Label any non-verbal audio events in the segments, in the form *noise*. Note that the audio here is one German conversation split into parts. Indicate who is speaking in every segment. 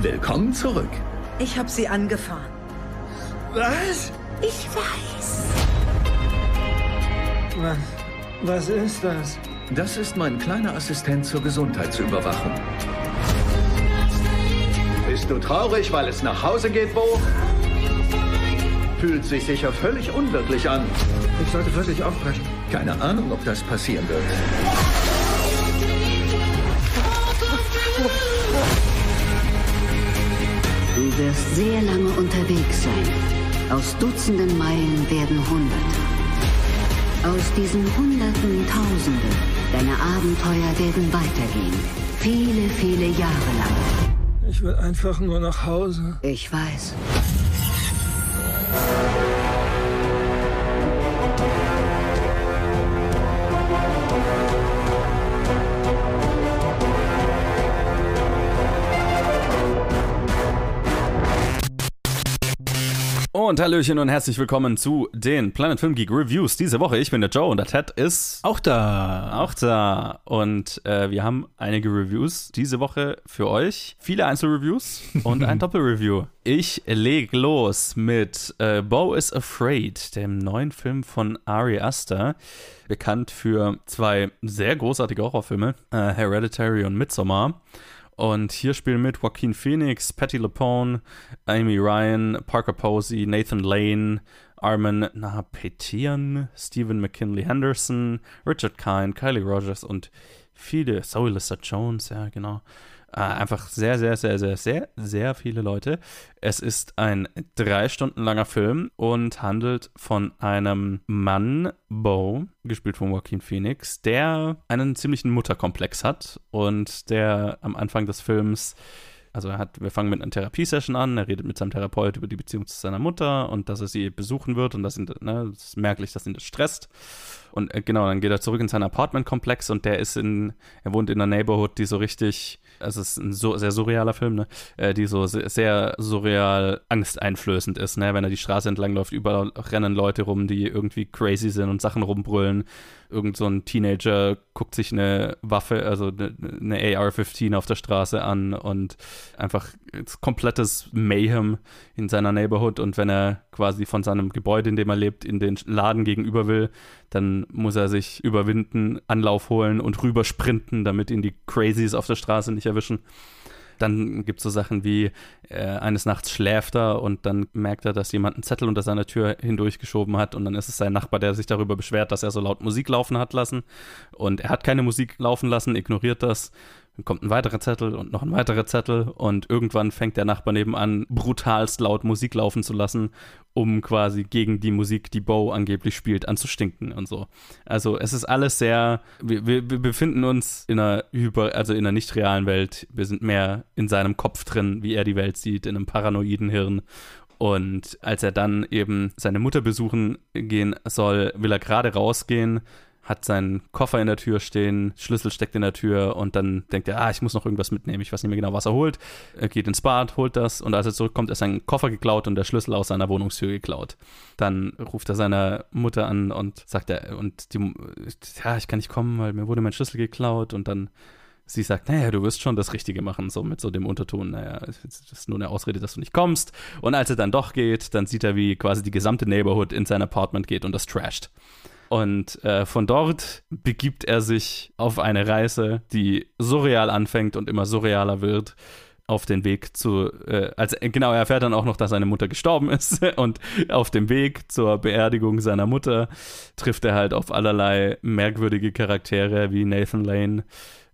Speaker 1: Willkommen zurück.
Speaker 2: Ich habe sie angefahren.
Speaker 1: Was?
Speaker 2: Ich weiß.
Speaker 3: Was, was ist das?
Speaker 1: Das ist mein kleiner Assistent zur Gesundheitsüberwachung. Bist du traurig, weil es nach Hause geht, Bo? Fühlt sich sicher völlig unwirklich an.
Speaker 3: Ich sollte wirklich aufbrechen.
Speaker 1: Keine Ahnung, ob das passieren wird.
Speaker 4: Du wirst sehr lange unterwegs sein. Aus Dutzenden Meilen werden Hunderte. Aus diesen Hunderten Tausende. Deine Abenteuer werden weitergehen. Viele, viele Jahre lang.
Speaker 3: Ich will einfach nur nach Hause.
Speaker 4: Ich weiß.
Speaker 5: Und Hallöchen und herzlich willkommen zu den Planet Film Geek Reviews diese Woche. Ich bin der Joe und der Ted ist
Speaker 6: Auch da.
Speaker 5: auch da. Und äh, wir haben einige Reviews diese Woche für euch. Viele Einzelreviews und ein *laughs* Doppelreview. Ich leg los mit äh, Bo is Afraid, dem neuen Film von Ari Aster. Bekannt für zwei sehr großartige Horrorfilme, äh, Hereditary und Midsommar. Und hier spielen mit Joaquin Phoenix, Patty LaPone, Amy Ryan, Parker Posey, Nathan Lane, Armin Nahapetian, Stephen McKinley Henderson, Richard Kine, Kylie Rogers und viele, Zoe Lissa Jones, ja, genau. Äh, einfach sehr, sehr, sehr, sehr, sehr, sehr viele Leute. Es ist ein drei Stunden langer Film und handelt von einem Mann, Bo, gespielt von Joaquin Phoenix, der einen ziemlichen Mutterkomplex hat und der am Anfang des Films also er hat, wir fangen mit einer Therapiesession an, er redet mit seinem Therapeut über die Beziehung zu seiner Mutter und dass er sie besuchen wird und dass ihn, ne, das ist merklich, dass ihn das stresst. Und äh, genau, dann geht er zurück in seinen Apartmentkomplex und der ist in, er wohnt in einer Neighborhood, die so richtig, also es ist ein so, sehr surrealer Film, ne, äh, die so sehr, sehr surreal angsteinflößend ist, ne, wenn er die Straße entlang läuft, überall rennen Leute rum, die irgendwie crazy sind und Sachen rumbrüllen. Irgend so ein Teenager guckt sich eine Waffe, also eine, eine AR-15 auf der Straße an und einfach komplettes Mayhem in seiner Neighborhood und wenn er quasi von seinem Gebäude, in dem er lebt, in den Laden gegenüber will, dann muss er sich überwinden, Anlauf holen und rübersprinten, damit ihn die Crazies auf der Straße nicht erwischen. Dann gibt es so Sachen wie, äh, eines Nachts schläft er und dann merkt er, dass jemand einen Zettel unter seiner Tür hindurchgeschoben hat und dann ist es sein Nachbar, der sich darüber beschwert, dass er so laut Musik laufen hat lassen und er hat keine Musik laufen lassen, ignoriert das. Dann kommt ein weiterer Zettel und noch ein weiterer Zettel und irgendwann fängt der Nachbar nebenan brutalst laut Musik laufen zu lassen, um quasi gegen die Musik, die Bo angeblich spielt, anzustinken und so. Also es ist alles sehr, wir, wir, wir befinden uns in einer über, also in einer nicht realen Welt. Wir sind mehr in seinem Kopf drin, wie er die Welt sieht, in einem paranoiden Hirn. Und als er dann eben seine Mutter besuchen gehen soll, will er gerade rausgehen, hat seinen Koffer in der Tür stehen, Schlüssel steckt in der Tür und dann denkt er, ah, ich muss noch irgendwas mitnehmen, ich weiß nicht mehr genau, was er holt. Er geht ins Bad, holt das und als er zurückkommt, ist sein Koffer geklaut und der Schlüssel aus seiner Wohnungstür geklaut. Dann ruft er seine Mutter an und sagt er, und die, ja, ich kann nicht kommen, weil mir wurde mein Schlüssel geklaut und dann sie sagt, naja, du wirst schon das Richtige machen, so mit so dem Unterton, naja, das ist nur eine Ausrede, dass du nicht kommst. Und als er dann doch geht, dann sieht er, wie quasi die gesamte Neighborhood in sein Apartment geht und das trasht. Und äh, von dort begibt er sich auf eine Reise, die surreal anfängt und immer surrealer wird auf den Weg zu, äh, als genau, er erfährt dann auch noch, dass seine Mutter gestorben *laughs* ist. Und auf dem Weg zur Beerdigung seiner Mutter trifft er halt auf allerlei merkwürdige Charaktere wie Nathan Lane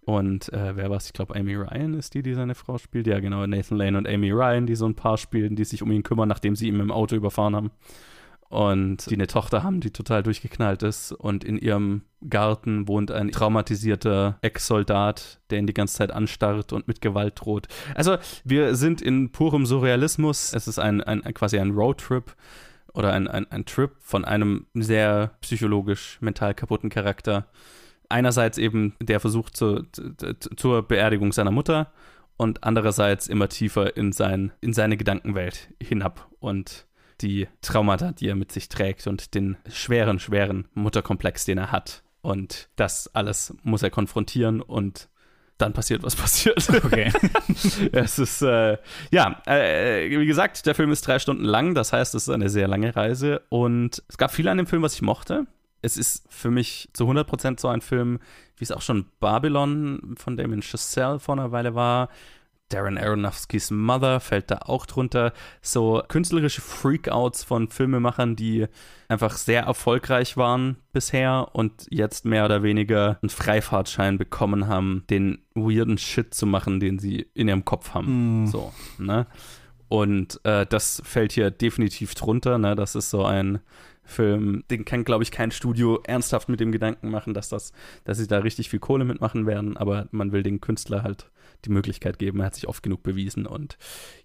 Speaker 5: und äh, wer was, ich glaube Amy Ryan ist die, die seine Frau spielt. Ja, genau, Nathan Lane und Amy Ryan, die so ein Paar spielen, die sich um ihn kümmern, nachdem sie ihn im Auto überfahren haben und die eine Tochter haben, die total durchgeknallt ist. Und in ihrem Garten wohnt ein traumatisierter Ex-Soldat, der ihn die ganze Zeit anstarrt und mit Gewalt droht. Also wir sind in purem Surrealismus. Es ist ein, ein quasi ein Roadtrip oder ein, ein, ein Trip von einem sehr psychologisch, mental kaputten Charakter. Einerseits eben der Versuch zu, zu, zur Beerdigung seiner Mutter und andererseits immer tiefer in, sein, in seine Gedankenwelt hinab und die Traumata, die er mit sich trägt und den schweren, schweren Mutterkomplex, den er hat. Und das alles muss er konfrontieren und dann passiert, was *laughs* passiert.
Speaker 6: Okay. *laughs*
Speaker 5: es ist, äh, ja, äh, wie gesagt, der Film ist drei Stunden lang, das heißt, es ist eine sehr lange Reise und es gab viel an dem Film, was ich mochte. Es ist für mich zu 100% so ein Film, wie es auch schon Babylon von Damien Chazelle vor einer Weile war. Darren Aronofskys Mother fällt da auch drunter. So künstlerische Freakouts von Filmemachern, die einfach sehr erfolgreich waren bisher und jetzt mehr oder weniger einen Freifahrtschein bekommen haben, den weirden Shit zu machen, den sie in ihrem Kopf haben.
Speaker 6: Mm.
Speaker 5: So, ne? Und äh, das fällt hier definitiv drunter. Ne? Das ist so ein Film, den kann, glaube ich, kein Studio ernsthaft mit dem Gedanken machen, dass das, dass sie da richtig viel Kohle mitmachen werden, aber man will den Künstler halt die Möglichkeit geben. Er hat sich oft genug bewiesen und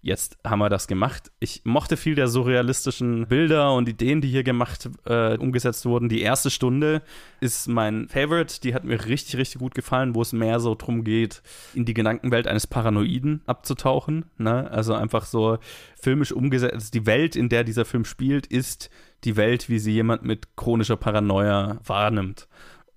Speaker 5: jetzt haben wir das gemacht. Ich mochte viel der surrealistischen Bilder und Ideen, die hier gemacht, äh, umgesetzt wurden. Die erste Stunde ist mein Favorite. Die hat mir richtig, richtig gut gefallen, wo es mehr so drum geht, in die Gedankenwelt eines Paranoiden abzutauchen. Ne? Also einfach so filmisch umgesetzt. Also die Welt, in der dieser Film spielt, ist die Welt, wie sie jemand mit chronischer Paranoia wahrnimmt.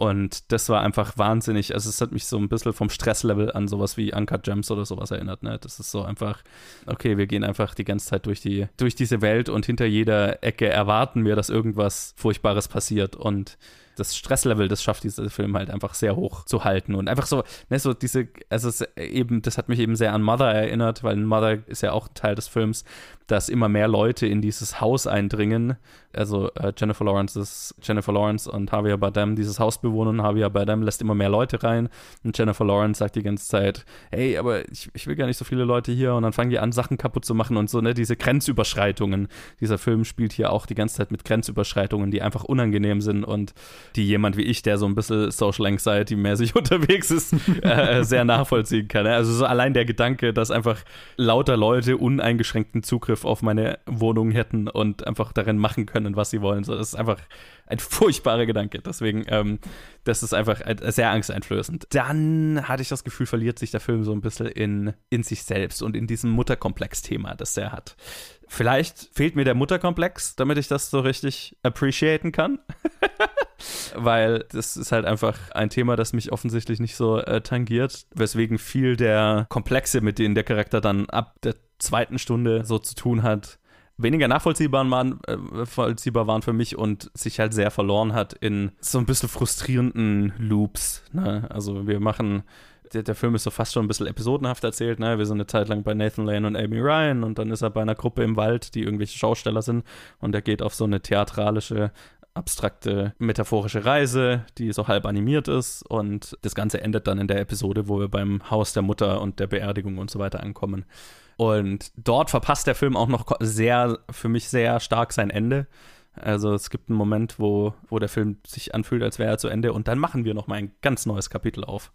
Speaker 5: Und das war einfach wahnsinnig. Also, es hat mich so ein bisschen vom Stresslevel an sowas wie Uncut Gems oder sowas erinnert. Ne? Das ist so einfach, okay, wir gehen einfach die ganze Zeit durch, die, durch diese Welt und hinter jeder Ecke erwarten wir, dass irgendwas Furchtbares passiert. Und das Stresslevel, das schafft dieser Film halt einfach sehr hoch zu halten und einfach so, ne, so diese, also eben, das hat mich eben sehr an Mother erinnert, weil Mother ist ja auch Teil des Films, dass immer mehr Leute in dieses Haus eindringen. Also äh, Jennifer Lawrence ist Jennifer Lawrence und Javier Bardem dieses Haus bewohnen. Javier Bardem lässt immer mehr Leute rein und Jennifer Lawrence sagt die ganze Zeit, hey, aber ich, ich will gar nicht so viele Leute hier und dann fangen die an, Sachen kaputt zu machen und so, ne, diese Grenzüberschreitungen. Dieser Film spielt hier auch die ganze Zeit mit Grenzüberschreitungen, die einfach unangenehm sind und die jemand wie ich, der so ein bisschen Social Anxiety mäßig *laughs* unterwegs ist, äh, sehr nachvollziehen kann. Ne? Also so allein der Gedanke, dass einfach lauter Leute uneingeschränkten Zugriff auf meine Wohnung hätten und einfach darin machen können, was sie wollen. So, das ist einfach ein furchtbarer Gedanke. Deswegen, ähm, das ist einfach sehr angsteinflößend. Dann hatte ich das Gefühl, verliert sich der Film so ein bisschen in, in sich selbst und in diesem Mutterkomplex-Thema, das er hat. Vielleicht fehlt mir der Mutterkomplex, damit ich das so richtig appreciaten kann. *laughs* Weil das ist halt einfach ein Thema, das mich offensichtlich nicht so äh, tangiert, weswegen viel der Komplexe, mit denen der Charakter dann ab der zweiten Stunde so zu tun hat, weniger nachvollziehbar waren, äh, waren für mich und sich halt sehr verloren hat in so ein bisschen frustrierenden Loops. Ne? Also wir machen der, der, Film ist so fast schon ein bisschen episodenhaft erzählt. Ne? Wir sind eine Zeit lang bei Nathan Lane und Amy Ryan und dann ist er bei einer Gruppe im Wald, die irgendwelche Schausteller sind und er geht auf so eine theatralische, abstrakte, metaphorische Reise, die so halb animiert ist und das Ganze endet dann in der Episode, wo wir beim Haus der Mutter und der Beerdigung und so weiter ankommen. Und dort verpasst der Film auch noch sehr, für mich sehr stark sein Ende. Also es gibt einen Moment, wo, wo der Film sich anfühlt, als wäre er zu Ende und dann machen wir noch mal ein ganz neues Kapitel auf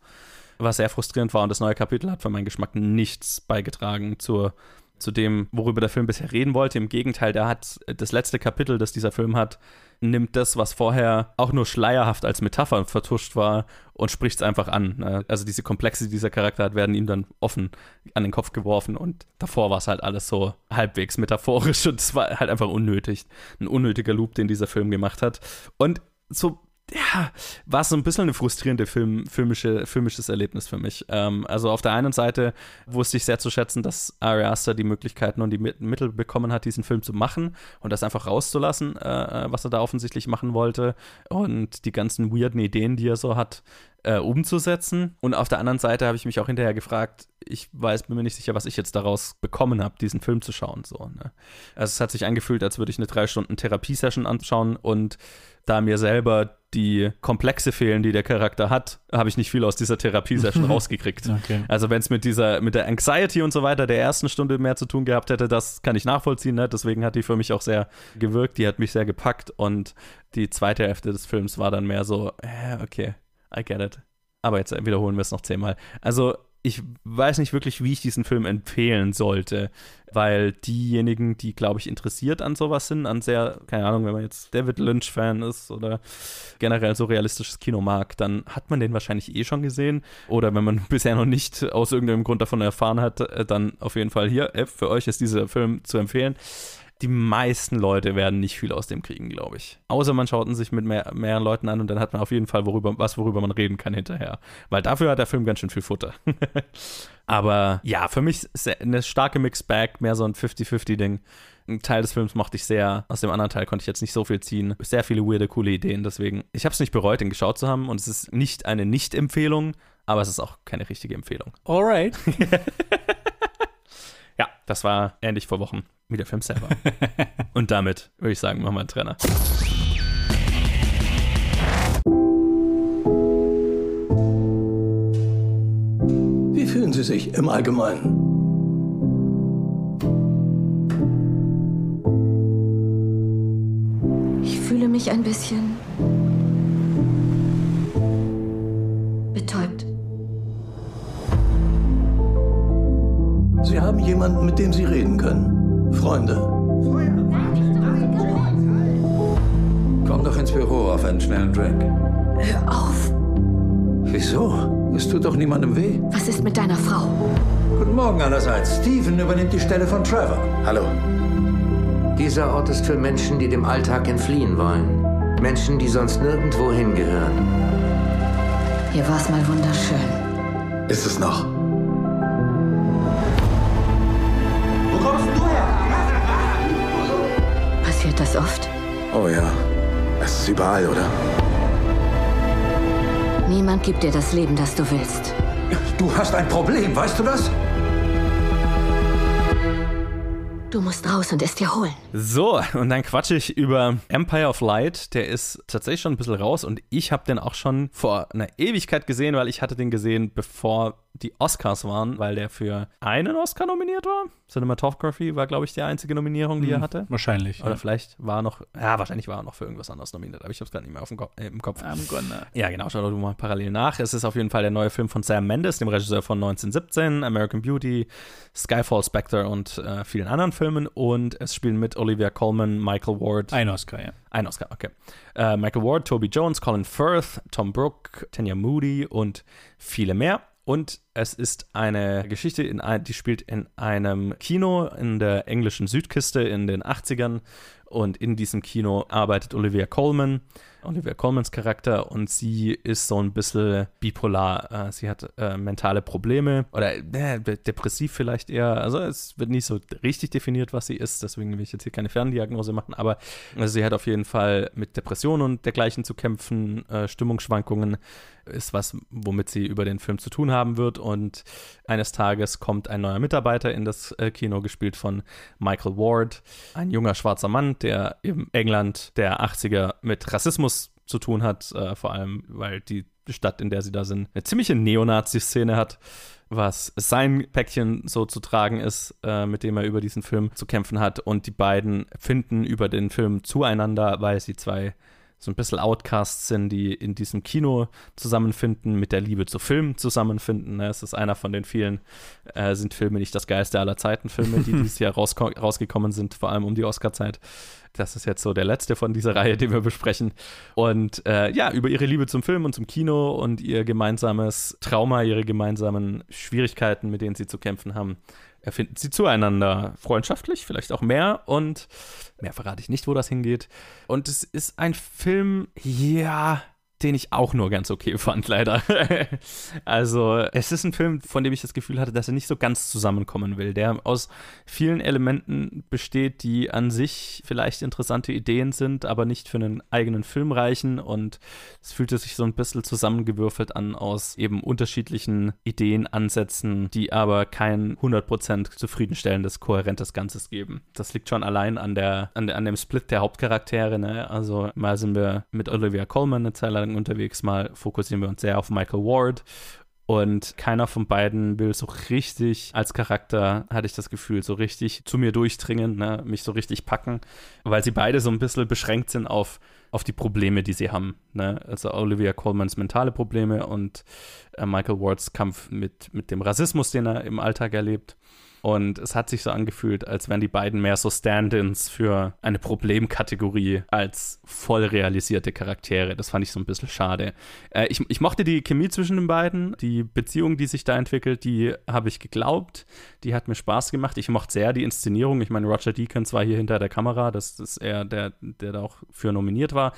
Speaker 5: was sehr frustrierend war. Und das neue Kapitel hat für meinen Geschmack nichts beigetragen zur, zu dem, worüber der Film bisher reden wollte. Im Gegenteil, der hat das letzte Kapitel, das dieser Film hat, nimmt das, was vorher auch nur schleierhaft als Metapher vertuscht war und spricht es einfach an. Ne? Also diese Komplexe, die dieser Charakter hat, werden ihm dann offen an den Kopf geworfen und davor war es halt alles so halbwegs metaphorisch und es war halt einfach unnötig. Ein unnötiger Loop, den dieser Film gemacht hat. Und so ja, war so ein bisschen eine frustrierende Film, filmische, filmisches Erlebnis für mich. Ähm, also auf der einen Seite wusste ich sehr zu schätzen, dass Ari Aster die Möglichkeiten und die Mittel bekommen hat, diesen Film zu machen und das einfach rauszulassen, äh, äh, was er da offensichtlich machen wollte und die ganzen weirden Ideen, die er so hat, äh, umzusetzen. Und auf der anderen Seite habe ich mich auch hinterher gefragt, ich weiß, bin mir nicht sicher, was ich jetzt daraus bekommen habe, diesen Film zu schauen. So, ne? Also es hat sich angefühlt, als würde ich eine drei Stunden Therapiesession anschauen und da mir selber die Komplexe fehlen, die der Charakter hat, habe ich nicht viel aus dieser Therapiesession *laughs* rausgekriegt.
Speaker 6: Okay.
Speaker 5: Also wenn es mit dieser, mit der Anxiety und so weiter der ersten Stunde mehr zu tun gehabt hätte, das kann ich nachvollziehen. Ne? Deswegen hat die für mich auch sehr gewirkt, die hat mich sehr gepackt und die zweite Hälfte des Films war dann mehr so, äh, okay, I get it. Aber jetzt wiederholen wir es noch zehnmal. Also ich weiß nicht wirklich, wie ich diesen Film empfehlen sollte, weil diejenigen, die, glaube ich, interessiert an sowas sind, an sehr, keine Ahnung, wenn man jetzt David Lynch-Fan ist oder generell so realistisches Kino mag, dann hat man den wahrscheinlich eh schon gesehen. Oder wenn man *laughs* bisher noch nicht aus irgendeinem Grund davon erfahren hat, äh, dann auf jeden Fall hier, F, für euch ist dieser Film zu empfehlen. Die meisten Leute werden nicht viel aus dem kriegen, glaube ich. Außer man schaut ihn sich mit mehr, mehreren Leuten an und dann hat man auf jeden Fall worüber, was, worüber man reden kann hinterher. Weil dafür hat der Film ganz schön viel Futter. *laughs* Aber ja, für mich ist eine starke Mixed Bag, mehr so ein 50-50-Ding. Ein Teil des Films mochte ich sehr, aus dem anderen Teil konnte ich jetzt nicht so viel ziehen. Sehr viele weirde, coole Ideen, deswegen. Ich habe es nicht bereut, ihn geschaut zu haben und es ist nicht eine Nicht-Empfehlung, aber es ist auch keine richtige Empfehlung.
Speaker 6: Alright. *laughs*
Speaker 5: Ja, das war ähnlich vor Wochen wie der Film selber. *laughs* und damit würde ich sagen, machen wir einen Trenner.
Speaker 7: Wie fühlen Sie sich im Allgemeinen?
Speaker 8: Ich fühle mich ein bisschen betäubt.
Speaker 7: Sie haben jemanden, mit dem Sie reden können. Freunde.
Speaker 9: Komm doch ins Büro auf einen schnellen Drink.
Speaker 8: Hör auf.
Speaker 9: Wieso? Es tut doch niemandem weh.
Speaker 8: Was ist mit deiner Frau?
Speaker 9: Guten Morgen allerseits. Steven übernimmt die Stelle von Trevor.
Speaker 10: Hallo. Dieser Ort ist für Menschen, die dem Alltag entfliehen wollen. Menschen, die sonst nirgendwo hingehören.
Speaker 8: Hier war es mal wunderschön.
Speaker 7: Ist es noch?
Speaker 8: Passiert das oft?
Speaker 7: Oh ja. Es ist überall, oder?
Speaker 8: Niemand gibt dir das Leben, das du willst.
Speaker 9: Du hast ein Problem, weißt du das?
Speaker 8: Du musst raus und es dir holen.
Speaker 5: So, und dann quatsche ich über Empire of Light. Der ist tatsächlich schon ein bisschen raus und ich habe den auch schon vor einer Ewigkeit gesehen, weil ich hatte den gesehen, bevor die Oscars waren, weil der für einen Oscar nominiert war. Cinematography war, glaube ich, die einzige Nominierung, die er hatte.
Speaker 6: Wahrscheinlich.
Speaker 5: Oder vielleicht war er noch, ja, wahrscheinlich war er noch für irgendwas anderes nominiert, aber ich habe es gerade nicht mehr auf dem Ko äh, im Kopf.
Speaker 6: I'm gonna.
Speaker 5: Ja, genau, schau doch mal parallel nach. Es ist auf jeden Fall der neue Film von Sam Mendes, dem Regisseur von 1917, American Beauty, Skyfall, Spectre und äh, vielen anderen Filmen. Und es spielen mit Olivia Colman, Michael Ward.
Speaker 6: Ein Oscar, ja.
Speaker 5: Ein Oscar, okay. Äh, Michael Ward, Toby Jones, Colin Firth, Tom Brooke, Tanya Moody und viele mehr. Und es ist eine Geschichte, in ein, die spielt in einem Kino in der englischen Südküste in den 80ern. Und in diesem Kino arbeitet Olivia Colman, Olivia Colmans Charakter, und sie ist so ein bisschen bipolar. Äh, sie hat äh, mentale Probleme oder äh, depressiv vielleicht eher. Also es wird nicht so richtig definiert, was sie ist, deswegen will ich jetzt hier keine Ferndiagnose machen, aber also sie hat auf jeden Fall mit Depressionen und dergleichen zu kämpfen, äh, Stimmungsschwankungen ist was, womit sie über den Film zu tun haben wird. Und eines Tages kommt ein neuer Mitarbeiter in das äh, Kino, gespielt von Michael Ward, ein junger schwarzer Mann, der im England der 80er mit Rassismus zu tun hat, äh, vor allem weil die Stadt, in der sie da sind, eine ziemliche Neonazi-Szene hat, was sein Päckchen so zu tragen ist, äh, mit dem er über diesen Film zu kämpfen hat. Und die beiden finden über den Film zueinander, weil sie zwei so ein bisschen Outcasts sind, die in diesem Kino zusammenfinden, mit der Liebe zu Film zusammenfinden. Ne? Es ist einer von den vielen, äh, sind Filme nicht das geilste aller Zeiten Filme, die *laughs* dieses Jahr rausgekommen sind, vor allem um die Oscar-Zeit. Das ist jetzt so der letzte von dieser Reihe, den wir besprechen. Und äh, ja, über ihre Liebe zum Film und zum Kino und ihr gemeinsames Trauma, ihre gemeinsamen Schwierigkeiten, mit denen sie zu kämpfen haben, erfinden sie zueinander. Freundschaftlich, vielleicht auch mehr. Und mehr verrate ich nicht, wo das hingeht. Und es ist ein Film, ja, den ich auch nur ganz okay *laughs* fand, leider. also, es ist ein Film, von dem ich das Gefühl hatte, dass er nicht so ganz zusammenkommen will, der aus vielen Elementen besteht, die an sich vielleicht interessante Ideen sind, aber nicht für einen eigenen Film reichen. Und es fühlte sich so ein bisschen zusammengewürfelt an aus eben unterschiedlichen Ideen, Ansätzen, die aber kein 100% zufriedenstellendes, kohärentes Ganzes geben. Das liegt schon allein an, der, an, an dem Split der Hauptcharaktere. Ne? Also, mal sind wir mit Olivia Colman eine Zeit lang unterwegs, mal fokussieren wir uns sehr auf Michael Ward. Und keiner von beiden will so richtig als Charakter, hatte ich das Gefühl, so richtig zu mir durchdringen, ne, mich so richtig packen, weil sie beide so ein bisschen beschränkt sind auf, auf die Probleme, die sie haben. Ne? Also Olivia Colmans mentale Probleme und äh, Michael Wards Kampf mit, mit dem Rassismus, den er im Alltag erlebt. Und es hat sich so angefühlt, als wären die beiden mehr so Stand-ins für eine Problemkategorie als voll realisierte Charaktere. Das fand ich so ein bisschen schade. Äh, ich, ich mochte die Chemie zwischen den beiden, die Beziehung, die sich da entwickelt, die habe ich geglaubt. Die hat mir Spaß gemacht. Ich mochte sehr die Inszenierung. Ich meine, Roger Deakins war hier hinter der Kamera. Das ist er, der, der da auch für nominiert war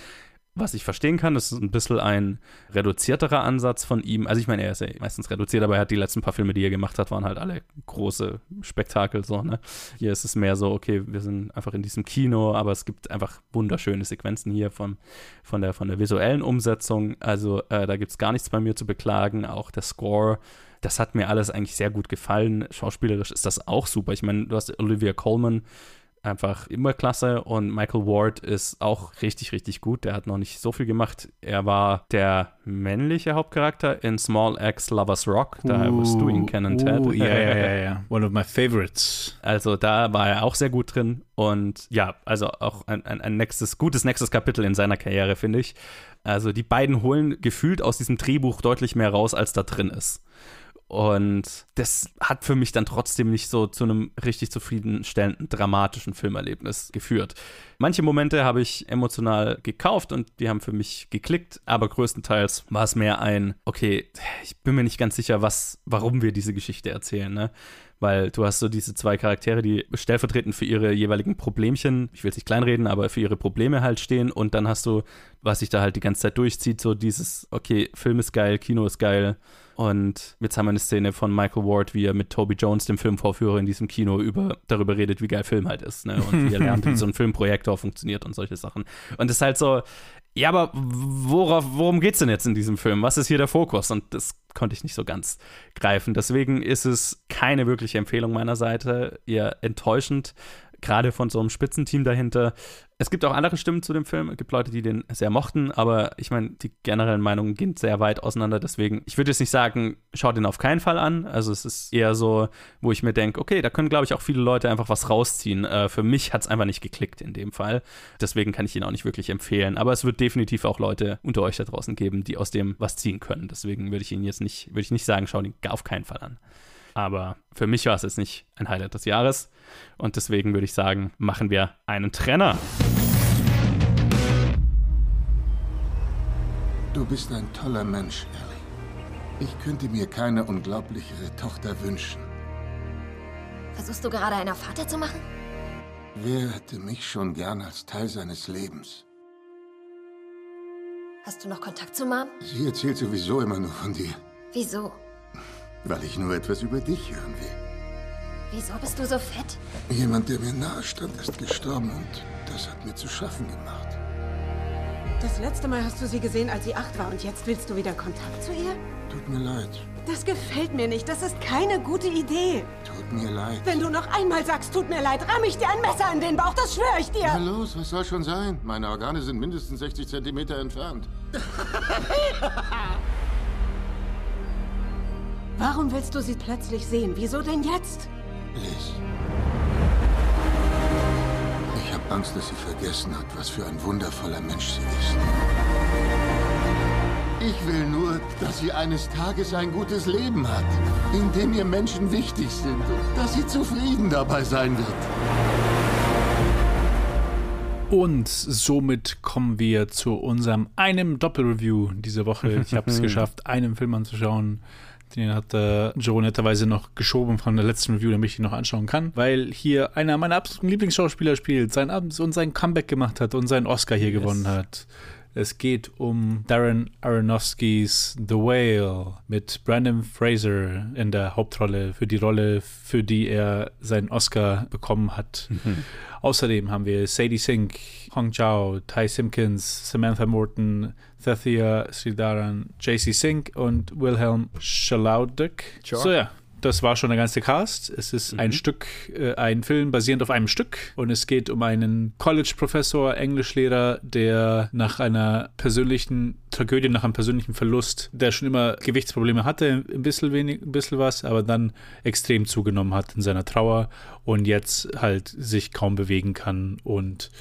Speaker 5: was ich verstehen kann, das ist ein bisschen ein reduzierterer Ansatz von ihm. Also ich meine, er ist ja meistens reduziert, aber er hat die letzten paar Filme, die er gemacht hat, waren halt alle große Spektakel so, ne? Hier ist es mehr so, okay, wir sind einfach in diesem Kino, aber es gibt einfach wunderschöne Sequenzen hier von, von, der, von der visuellen Umsetzung. Also äh, da gibt es gar nichts bei mir zu beklagen. Auch der Score das hat mir alles eigentlich sehr gut gefallen. Schauspielerisch ist das auch super. Ich meine, du hast Olivia Colman, einfach immer klasse und Michael Ward ist auch richtig, richtig gut. Der hat noch nicht so viel gemacht. Er war der männliche Hauptcharakter in Small X Lovers Rock. Daher wirst du ihn kennen, Ted.
Speaker 6: Ja, ja, ja, *laughs* ja. One of my favorites.
Speaker 5: Also da war er auch sehr gut drin und ja, also auch ein, ein, ein nächstes, gutes nächstes Kapitel in seiner Karriere, finde ich. Also die beiden holen gefühlt aus diesem Drehbuch deutlich mehr raus, als da drin ist. Und das hat für mich dann trotzdem nicht so zu einem richtig zufriedenstellenden, dramatischen Filmerlebnis geführt. Manche Momente habe ich emotional gekauft und die haben für mich geklickt, aber größtenteils war es mehr ein, okay, ich bin mir nicht ganz sicher, was, warum wir diese Geschichte erzählen, ne? Weil du hast so diese zwei Charaktere, die stellvertretend für ihre jeweiligen Problemchen, ich will es nicht kleinreden, aber für ihre Probleme halt stehen und dann hast du, was sich da halt die ganze Zeit durchzieht, so dieses, okay, Film ist geil, Kino ist geil und jetzt haben wir eine Szene von Michael Ward, wie er mit Toby Jones, dem Filmvorführer in diesem Kino, über, darüber redet, wie geil Film halt ist, ne? Und wie er lernt, wie so ein *laughs* Filmprojektor funktioniert und solche Sachen. Und es ist halt so, ja, aber worauf, worum geht's denn jetzt in diesem Film? Was ist hier der Fokus? Und das konnte ich nicht so ganz greifen. Deswegen ist es keine wirkliche Empfehlung meiner Seite, eher enttäuschend gerade von so einem Spitzenteam dahinter. Es gibt auch andere Stimmen zu dem Film. Es gibt Leute, die den sehr mochten, aber ich meine, die generellen Meinungen gehen sehr weit auseinander. Deswegen, ich würde jetzt nicht sagen, schaut den auf keinen Fall an. Also es ist eher so, wo ich mir denke, okay, da können, glaube ich, auch viele Leute einfach was rausziehen. Äh, für mich hat es einfach nicht geklickt in dem Fall. Deswegen kann ich ihn auch nicht wirklich empfehlen. Aber es wird definitiv auch Leute unter euch da draußen geben, die aus dem was ziehen können. Deswegen würde ich ihn jetzt nicht, würde ich nicht sagen, schau den auf keinen Fall an. Aber für mich war es jetzt nicht ein Highlight des Jahres. Und deswegen würde ich sagen, machen wir einen Trenner.
Speaker 11: Du bist ein toller Mensch, Ellie. Ich könnte mir keine unglaublichere Tochter wünschen.
Speaker 8: Versuchst du gerade einer Vater zu machen?
Speaker 11: Wer hätte mich schon gern als Teil seines Lebens?
Speaker 8: Hast du noch Kontakt zu Mom?
Speaker 11: Sie erzählt sowieso immer nur von dir.
Speaker 8: Wieso?
Speaker 11: Weil ich nur etwas über dich hören will.
Speaker 8: Wieso bist du so fett?
Speaker 11: Jemand, der mir nahe stand, ist gestorben und das hat mir zu schaffen gemacht.
Speaker 2: Das letzte Mal hast du sie gesehen, als sie acht war und jetzt willst du wieder Kontakt zu ihr?
Speaker 11: Tut mir leid.
Speaker 2: Das gefällt mir nicht. Das ist keine gute Idee.
Speaker 11: Tut mir leid.
Speaker 2: Wenn du noch einmal sagst, tut mir leid, ramm ich dir ein Messer in den Bauch. Das schwöre ich dir.
Speaker 11: Na los, was soll schon sein? Meine Organe sind mindestens 60 Zentimeter entfernt. *laughs*
Speaker 2: Warum willst du sie plötzlich sehen? Wieso denn jetzt?
Speaker 11: Liz. Ich habe Angst, dass sie vergessen hat, was für ein wundervoller Mensch sie ist. Ich will nur, dass sie eines Tages ein gutes Leben hat, in dem ihr Menschen wichtig sind und dass sie zufrieden dabei sein wird.
Speaker 6: Und somit kommen wir zu unserem einem Doppelreview diese Woche. Ich habe es *laughs* geschafft, einen Film anzuschauen. Den hat äh, Joe netterweise noch geschoben von der letzten Review, damit ich ihn noch anschauen kann, weil hier einer meiner absoluten Lieblingsschauspieler spielt, sein Abend und sein Comeback gemacht hat und seinen Oscar hier yes. gewonnen hat. Es geht um Darren Aronofskys The Whale mit Brandon Fraser in der Hauptrolle für die Rolle, für die er seinen Oscar bekommen hat. Mhm. Außerdem haben wir Sadie Sink, Hong Chao, Ty Simpkins, Samantha Morton, Thathia Sridharan, JC Sink und Wilhelm Schalaudek. Sure. So ja, das war schon der ganze Cast. Es ist mhm. ein Stück, äh, ein Film basierend auf einem Stück und es geht um einen College-Professor, Englischlehrer, der nach einer persönlichen Tragödie, nach einem persönlichen Verlust, der schon immer Gewichtsprobleme hatte, ein bisschen wenig, ein bisschen was, aber dann extrem zugenommen hat in seiner Trauer und jetzt halt sich kaum bewegen kann und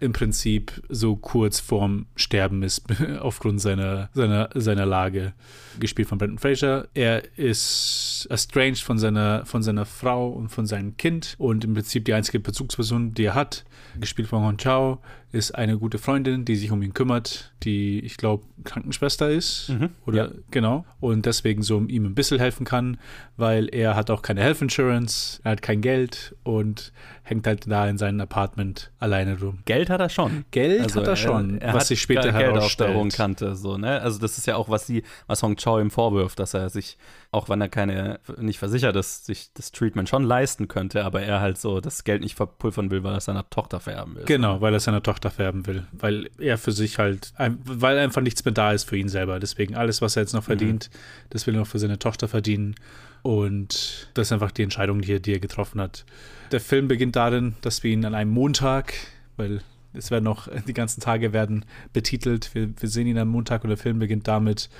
Speaker 6: im Prinzip so kurz vorm Sterben ist *laughs* aufgrund seiner, seiner, seiner Lage. Gespielt von Brendan Fraser. Er ist estranged von seiner, von seiner Frau und von seinem Kind und im Prinzip die einzige Bezugsperson, die er hat, gespielt von Hong Chao, ist eine gute Freundin, die sich um ihn kümmert, die, ich glaube, Krankenschwester ist.
Speaker 5: Mhm,
Speaker 6: oder
Speaker 5: ja.
Speaker 6: genau. Und deswegen so ihm ein bisschen helfen kann, weil er hat auch keine Health Insurance, er hat kein Geld und hängt halt da in seinem Apartment alleine rum.
Speaker 5: Geld hat er schon.
Speaker 6: Geld
Speaker 5: Also
Speaker 6: hat er schon,
Speaker 5: er
Speaker 6: was
Speaker 5: hat
Speaker 6: sich später herausstellt.
Speaker 5: kannte, so, ne? Also das ist ja auch, was sie, was Hong Chao ihm vorwirft, dass er sich, auch wenn er keine, nicht versichert ist, sich das Treatment schon leisten könnte, aber er halt so das Geld nicht verpulvern will, weil er seiner Tochter vererben will.
Speaker 6: Genau, weil er seiner Tochter färben will. Weil er für sich halt, weil einfach nichts mehr da ist für ihn selber. Deswegen alles, was er jetzt noch verdient, das will er noch für seine Tochter verdienen. Und das ist einfach die Entscheidung, die er, die er getroffen hat. Der Film beginnt darin, dass wir ihn an einem Montag, weil es werden noch, die ganzen Tage werden betitelt. Wir, wir sehen ihn am Montag und der Film beginnt damit,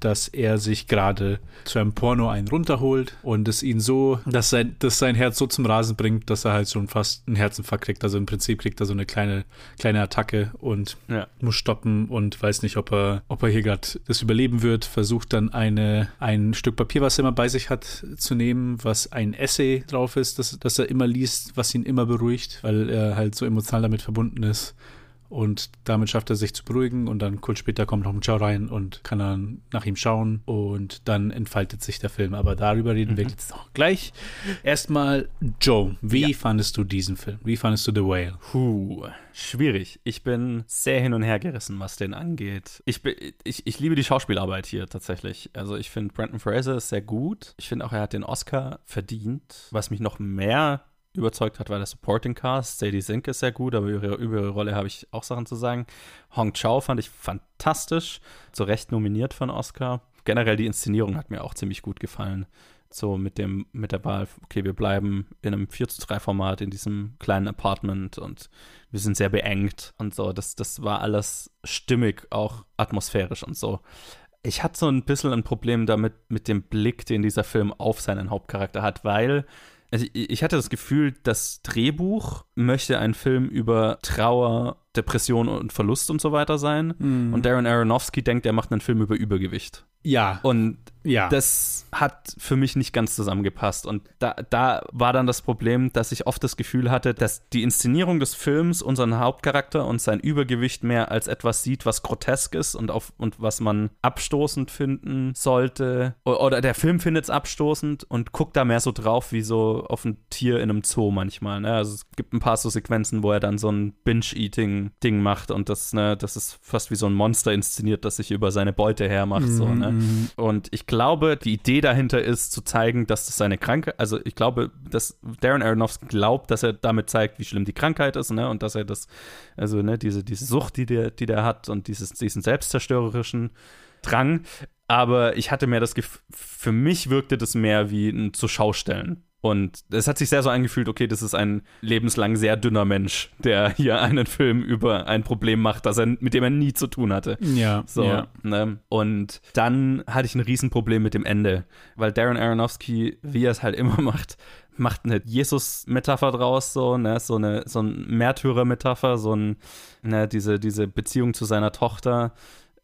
Speaker 6: dass er sich gerade zu einem Porno einen runterholt und es ihn so, dass sein, dass sein Herz so zum Rasen bringt, dass er halt schon fast einen Herzinfarkt kriegt. Also im Prinzip kriegt er so eine kleine, kleine Attacke und
Speaker 5: Ja.
Speaker 6: muss stoppen und weiß nicht, ob er, ob er hier gerade das überleben wird. Versucht dann eine, ein Stück Papier, was er immer bei sich hat, zu nehmen, was ein Essay drauf ist, das, das er immer liest, was ihn immer beruhigt, weil er halt so emotional damit verbunden ist. Und damit schafft er sich zu beruhigen und dann kurz später kommt noch ein Chow rein und kann dann nach ihm schauen und dann entfaltet sich der Film. Aber darüber reden wir jetzt noch gleich. Erstmal, Joe, wie fandest du diesen Film? Wie fandest du The Whale?
Speaker 5: Puh, schwierig. Ich bin sehr hin und her gerissen, was den angeht. Ich, bin, ich, ich liebe die Schauspielarbeit hier tatsächlich. Also ich finde, Brandon Fraser ist sehr gut. Ich finde auch, er hat den Oscar verdient. Was mich noch mehr überzeugt hat, war der Supporting Cast. Sadie Sink ist sehr gut, aber über, ihre- über ihre Rolle habe ich auch Sachen zu sagen. Hong Chao fand ich fantastisch. Zu Recht nominiert einen Oscar. Generell die Inszenierung hat mir auch ziemlich gut gefallen so mit dem, mit der Wahl, okay, wir bleiben in einem 4 zu 3 Format in diesem kleinen Apartment und wir sind sehr beengt und so. Das, das war alles stimmig, auch atmosphärisch und so. Ich hatte so ein bisschen ein Problem damit, mit dem Blick, den dieser Film auf seinen Hauptcharakter hat, weil also ich hatte das Gefühl, das Drehbuch möchte ein Film über Trauer, Depression und Verlust und so weiter sein.
Speaker 6: Mhm.
Speaker 5: Und Darren Aronofsky denkt, er macht einen Film über Übergewicht.
Speaker 6: Ja.
Speaker 5: Und
Speaker 6: ja.
Speaker 5: das hat für mich nicht ganz zusammengepasst. Und da, da war dann das Problem, dass ich oft das Gefühl hatte, dass die Inszenierung des Films unseren Hauptcharakter und sein Übergewicht mehr als etwas sieht, was grotesk ist und, auf, und was man abstoßend finden sollte. Oder der Film findet es abstoßend und guckt da mehr so drauf wie so auf ein Tier in einem Zoo manchmal. Ne? Also es gibt ein paar so Sequenzen, wo er dann so ein Binge-Eating-Ding macht und das, ne, das ist fast wie so ein Monster inszeniert, das sich über seine Beute hermacht. So,
Speaker 6: Mhm,
Speaker 5: ne?
Speaker 6: mhm.
Speaker 5: Und ich glaube, die Idee dahinter ist zu zeigen, dass das seine Krankheit, also ich glaube, dass Darren Aronofsky glaubt, dass er damit zeigt, wie schlimm die Krankheit ist, ne, und dass er das, also ne, diese, diese Sucht, die der, die der hat und dieses, diesen selbstzerstörerischen Drang. Aber ich hatte mehr das Gefühl, für mich wirkte das mehr wie ein zu Schaustellen. Und es hat sich sehr so angefühlt, okay, das ist ein lebenslang sehr dünner Mensch, der hier *laughs* einen Film über ein Problem macht, das er, mit dem er nie zu tun hatte.
Speaker 6: Ja,
Speaker 5: So,
Speaker 6: ja.
Speaker 5: ne? Und dann hatte ich ein Riesenproblem mit dem Ende, weil Darren Aronofsky, wie er es halt immer *laughs* macht, macht eine Jesus-Metapher draus, so, ne, so eine, so ein Märtyrer-Metapher, so ein, ne, diese, diese Beziehung zu seiner Tochter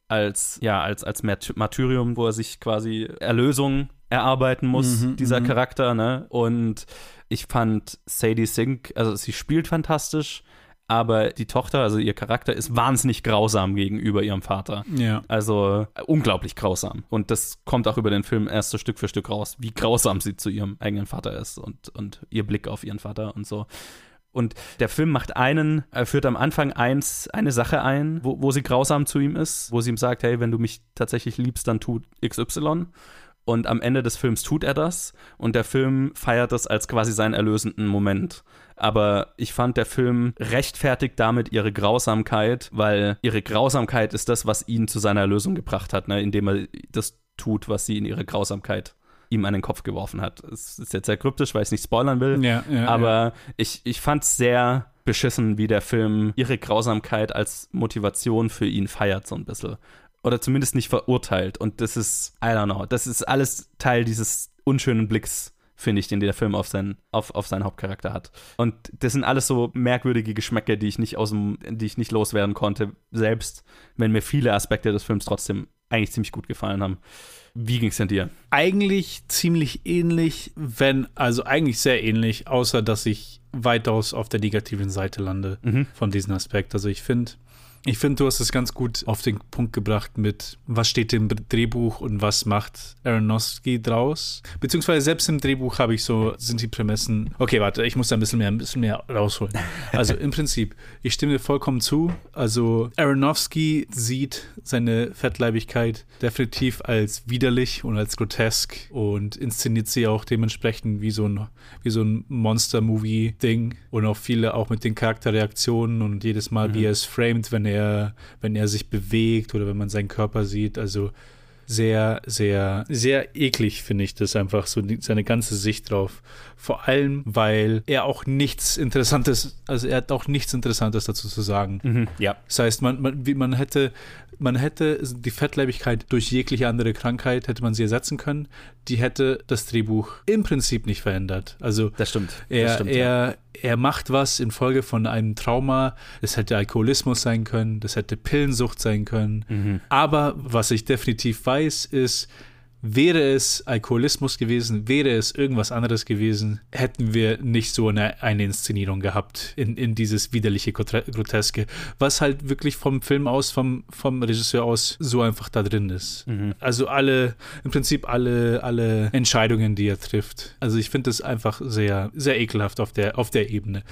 Speaker 5: als, ja, als, als Martyrium, wo er sich quasi Erlösung erarbeiten muss,
Speaker 6: Mhm,
Speaker 5: dieser
Speaker 6: mhm.
Speaker 5: Charakter, ne? Und ich fand Sadie Sink, also sie spielt fantastisch, aber die Tochter, also ihr Charakter, ist wahnsinnig grausam gegenüber ihrem Vater.
Speaker 6: Ja.
Speaker 5: Also äh, unglaublich grausam. Und das kommt auch über den Film erst so Stück für Stück raus, wie grausam sie zu ihrem eigenen Vater ist und, und ihr Blick auf ihren Vater und so. Und der Film macht einen, er führt am Anfang eins, eine Sache ein, wo, wo sie grausam zu ihm ist, wo sie ihm sagt, hey, wenn du mich tatsächlich liebst, dann tu XY. Und am Ende des Films tut er das und der Film feiert das als quasi seinen erlösenden Moment. Aber ich fand, der Film rechtfertigt damit ihre Grausamkeit, weil ihre Grausamkeit ist das, was ihn zu seiner Erlösung gebracht hat, ne? indem er das tut, was sie in ihrer Grausamkeit ihm an den Kopf geworfen hat. Es ist jetzt sehr kryptisch, weil ich es nicht spoilern will,
Speaker 6: Ja, ja,
Speaker 5: aber ich, ich fand es sehr beschissen, wie der Film ihre Grausamkeit als Motivation für ihn feiert, so ein bisschen. Oder zumindest nicht verurteilt. Und das ist, I don't know, das ist alles Teil dieses unschönen Blicks, finde ich, den der Film auf, seinen, auf, auf seinen Hauptcharakter hat. Und das sind alles so merkwürdige Geschmäcke, die ich nicht aus dem, die ich nicht loswerden konnte, selbst wenn mir viele Aspekte des Films trotzdem eigentlich ziemlich gut gefallen haben. Wie ging es denn dir?
Speaker 6: Eigentlich ziemlich ähnlich, wenn, also eigentlich sehr ähnlich, außer dass ich weitaus auf der negativen Seite lande
Speaker 5: Mhm.
Speaker 6: von diesem Aspekt. Also ich finde, ich finde, du hast es ganz gut auf den Punkt gebracht mit, was steht im Drehbuch und was macht Aronofsky draus. Beziehungsweise selbst im Drehbuch habe ich so, sind die Prämissen. Okay, warte, ich muss da ein bisschen mehr, ein bisschen mehr rausholen. Also im Prinzip, ich stimme dir vollkommen zu. Also Aronofsky sieht seine Fettleibigkeit definitiv als widerlich und als grotesk und inszeniert sie auch dementsprechend wie so ein, wie so ein Monster-Movie-Ding und auch viele auch mit den Charakterreaktionen und jedes Mal, wie er es framed, wenn er, wenn er sich bewegt oder wenn man seinen Körper sieht. Also sehr, sehr, sehr eklig finde ich das einfach, so die, seine ganze Sicht drauf. Vor allem, weil er auch nichts Interessantes, also er hat auch nichts Interessantes dazu zu sagen.
Speaker 5: Mhm, ja.
Speaker 6: Das heißt, man, man, wie man hätte, man hätte die Fettleibigkeit durch jegliche andere Krankheit hätte man sie ersetzen können. Die hätte das Drehbuch im Prinzip nicht verändert. Also
Speaker 5: Das stimmt.
Speaker 6: er,
Speaker 5: das stimmt,
Speaker 6: er, er macht was infolge von einem Trauma. Das hätte Alkoholismus sein können, das hätte Pillensucht sein können.
Speaker 5: Mhm.
Speaker 6: Aber was ich definitiv weiß, ist, wäre es Alkoholismus gewesen, wäre es irgendwas anderes gewesen, hätten wir nicht so eine, eine Inszenierung gehabt in, in dieses widerliche Grote- Groteske, was halt wirklich vom Film aus, vom, vom Regisseur aus so einfach da drin ist.
Speaker 5: Mhm.
Speaker 6: Also alle, im Prinzip alle, alle Entscheidungen, die er trifft. Also ich finde das einfach sehr, sehr ekelhaft auf der, auf der Ebene.